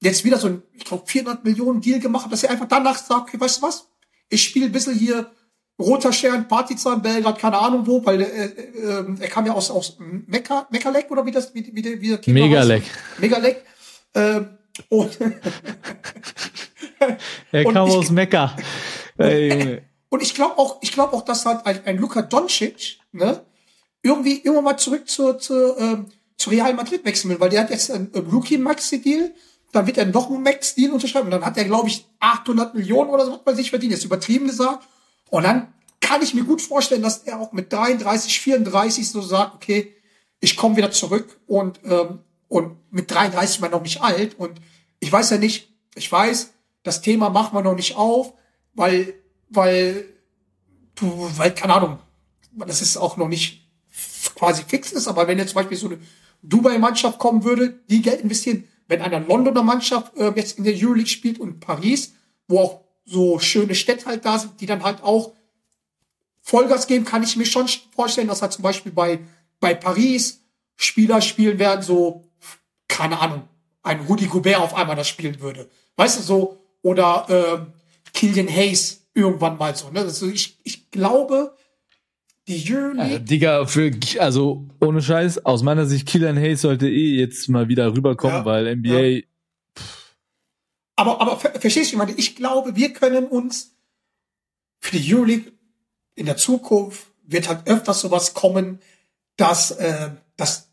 jetzt wieder so ein, ich glaube, 400 Millionen Deal gemacht hat, dass er einfach danach sagt, okay, weißt du was, ich spiele ein bisschen hier Roter Stern, Partizan, Belgrad, keine Ahnung wo, weil äh, äh, er kam ja aus, aus Mekka, Mekkalek oder wie das, wie, wie, der- wie der Keeper Megalek. heißt. Megalek. Ähm, und, Er kam ich- aus Mekka. Ey. Und ich glaube auch, ich glaube auch, dass halt ein, ein Luka Doncic, ne, irgendwie irgendwann mal zurück zur, zur, ähm, zu Real Madrid wechseln will, weil der hat jetzt einen, einen Rookie Maxi Deal, dann wird er noch einen Max Deal unterschreiben und dann hat er, glaube ich, 800 Millionen oder so was bei sich verdient, jetzt übertrieben gesagt. Und dann kann ich mir gut vorstellen, dass er auch mit 33, 34 so sagt, okay, ich komme wieder zurück und, ähm, und mit 33 ist man noch nicht alt und ich weiß ja nicht, ich weiß, das Thema machen wir noch nicht auf, weil, weil du, weil, keine Ahnung, das ist auch noch nicht quasi fix ist, aber wenn jetzt zum Beispiel so eine Dubai-Mannschaft kommen würde, die Geld investieren, wenn eine Londoner Mannschaft äh, jetzt in der Euroleague spielt und Paris, wo auch so schöne Städte halt da sind, die dann halt auch Vollgas geben, kann ich mir schon vorstellen, dass halt zum Beispiel bei, bei Paris Spieler spielen werden, so, keine Ahnung, ein Rudi Gobert auf einmal das spielen würde. Weißt du, so, oder ähm, Killian Hayes irgendwann mal so. Ne? Also ich, ich glaube, die Euroleague, Äh, Digga, für, also ohne Scheiß, aus meiner Sicht, Killian Hayes sollte eh jetzt mal wieder rüberkommen, Ja, weil NBA, aber, aber ver verstehst du, ich meine, ich glaube, wir können uns für die Euroleague in der Zukunft wird halt öfters sowas kommen, dass, äh, dass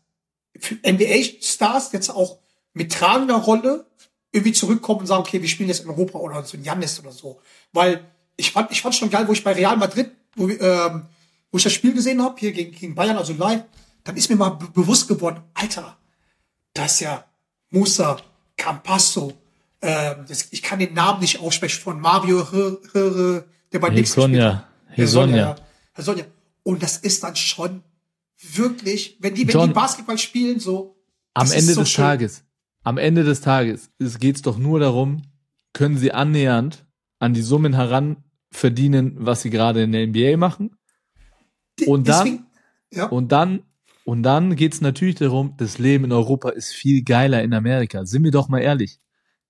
NBA-Stars jetzt auch mit tragender Rolle irgendwie zurückkommen und sagen, okay, wir spielen jetzt in Europa oder so ein Jannis oder so. Weil ich fand, ich fand schon geil, wo ich bei Real Madrid, wo, wir, ähm, wo ich das Spiel gesehen habe, hier gegen, gegen Bayern, also live, dann ist mir mal be bewusst geworden, Alter, das ist ja Musa, Campasso, ähm, das, ich kann den Namen nicht aussprechen, von Mario Höre, der bei Knicks gespielt hat. Hesonja, Hesonja. ja. Herr Sonja. Und das ist dann schon wirklich, wenn die, wenn John, die Basketball spielen, so. Am Ende so des schön. Tages, am Ende des Tages, es geht's doch nur darum, können sie annähernd an die Summen heran verdienen, was sie gerade in der NBA machen. Und dann, ja, und dann, und dann geht's natürlich darum, das Leben in Europa ist viel geiler in Amerika. Sind wir doch mal ehrlich.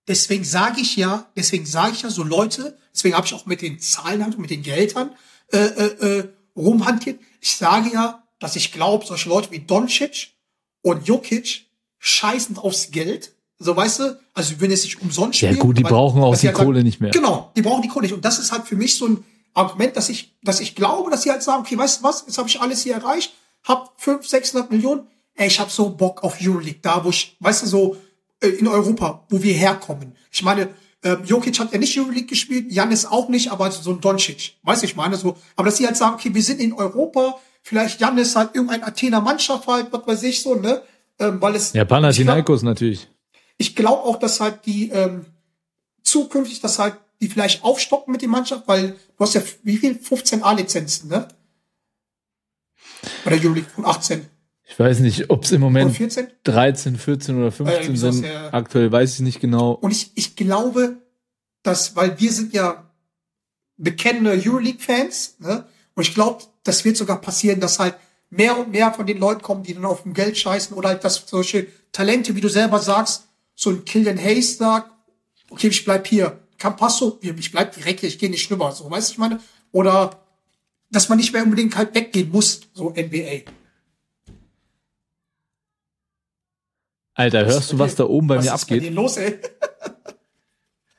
deswegen sage ich ja, deswegen sage ich ja so Leute, deswegen habe ich auch mit den Zahlen und mit den Geldern äh, äh, äh, rumhantiert. Ich sage ja, dass ich glaube, solche Leute wie Doncic und Jokic scheißen aufs Geld. So weißt du, also wenn es sich umsonst Ja spielen, gut, die brauchen auch die halt sagen, Kohle nicht mehr. Genau, die brauchen die Kohle nicht. Und das ist halt für mich so ein Argument, dass ich, dass ich glaube, dass sie halt sagen, okay, weißt du was, jetzt habe ich alles hier erreicht, hab 500, 600 Millionen, ey, ich habe so Bock auf Euroleague, da wo ich, weißt du, so äh, in Europa, wo wir herkommen. Ich meine, ähm, Jokic hat ja nicht Euroleague gespielt, Janis auch nicht, aber so ein Doncic, weißt du, ich meine so. Aber dass sie halt sagen, okay, wir sind in Europa, vielleicht Janis halt irgendein Athener Mannschaft halt, was weiß ich so, ne? Ähm, weil es Ja, Panathinaikos natürlich. ich glaube auch, dass halt die ähm, zukünftig, dass halt die vielleicht aufstocken mit der Mannschaft, weil du hast ja wie viel? 15 A-Lizenzen, ne? Bei der Euroleague von 18 Ich weiß nicht, ob es im Moment 14. 13, 14 oder Ja, 15 irgendwie sowas, sind. ja. Aktuell weiß ich nicht genau. Und ich, ich glaube, dass, weil wir sind ja bekennende Euroleague-Fans, ne? Und ich glaube, das wird sogar passieren, dass halt mehr und mehr von den Leuten kommen, die dann auf dem Geld scheißen oder halt, dass solche Talente, wie du selber sagst, so ein Killian Hayes sagt, okay, ich bleib hier. Campasso, ich bleib direkt hier, ich gehe nicht rüber, so, weißt du, ich meine? Oder, dass man nicht mehr unbedingt halt weggehen muss, so NBA. Alter, hörst du, was da oben bei was mir ist abgeht? dir los, ey?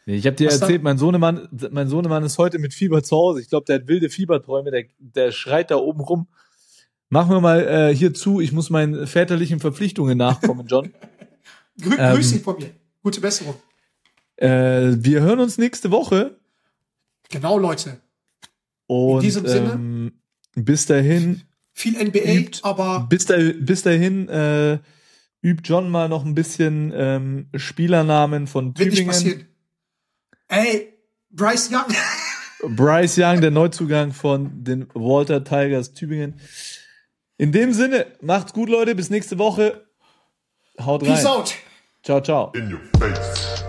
Ich habe dir Was erzählt, mein Sohnemann, mein Sohnemann ist heute mit Fieber zu Hause. Ich glaube, der hat wilde Fieberträume, der, der schreit da oben rum. Machen wir mal äh, hier zu, ich muss meinen väterlichen Verpflichtungen nachkommen, John. Grü Ähm, Grüß dich von mir. Gute Besserung. Äh, wir hören uns nächste Woche Genau, Leute. und diesem Sinne? ähm, bis dahin, Viel NBA, Übt. aber bis, da, bis dahin äh, übt John mal noch ein bisschen ähm, Spielernamen von wird nicht Tübingen. passieren. Ey, Bryce Young. Bryce Young, der Neuzugang von den Walter Tigers Tübingen. In dem Sinne, macht's gut, Leute. Bis nächste Woche. Haut rein. Peace out. Ciao, ciao. In your face.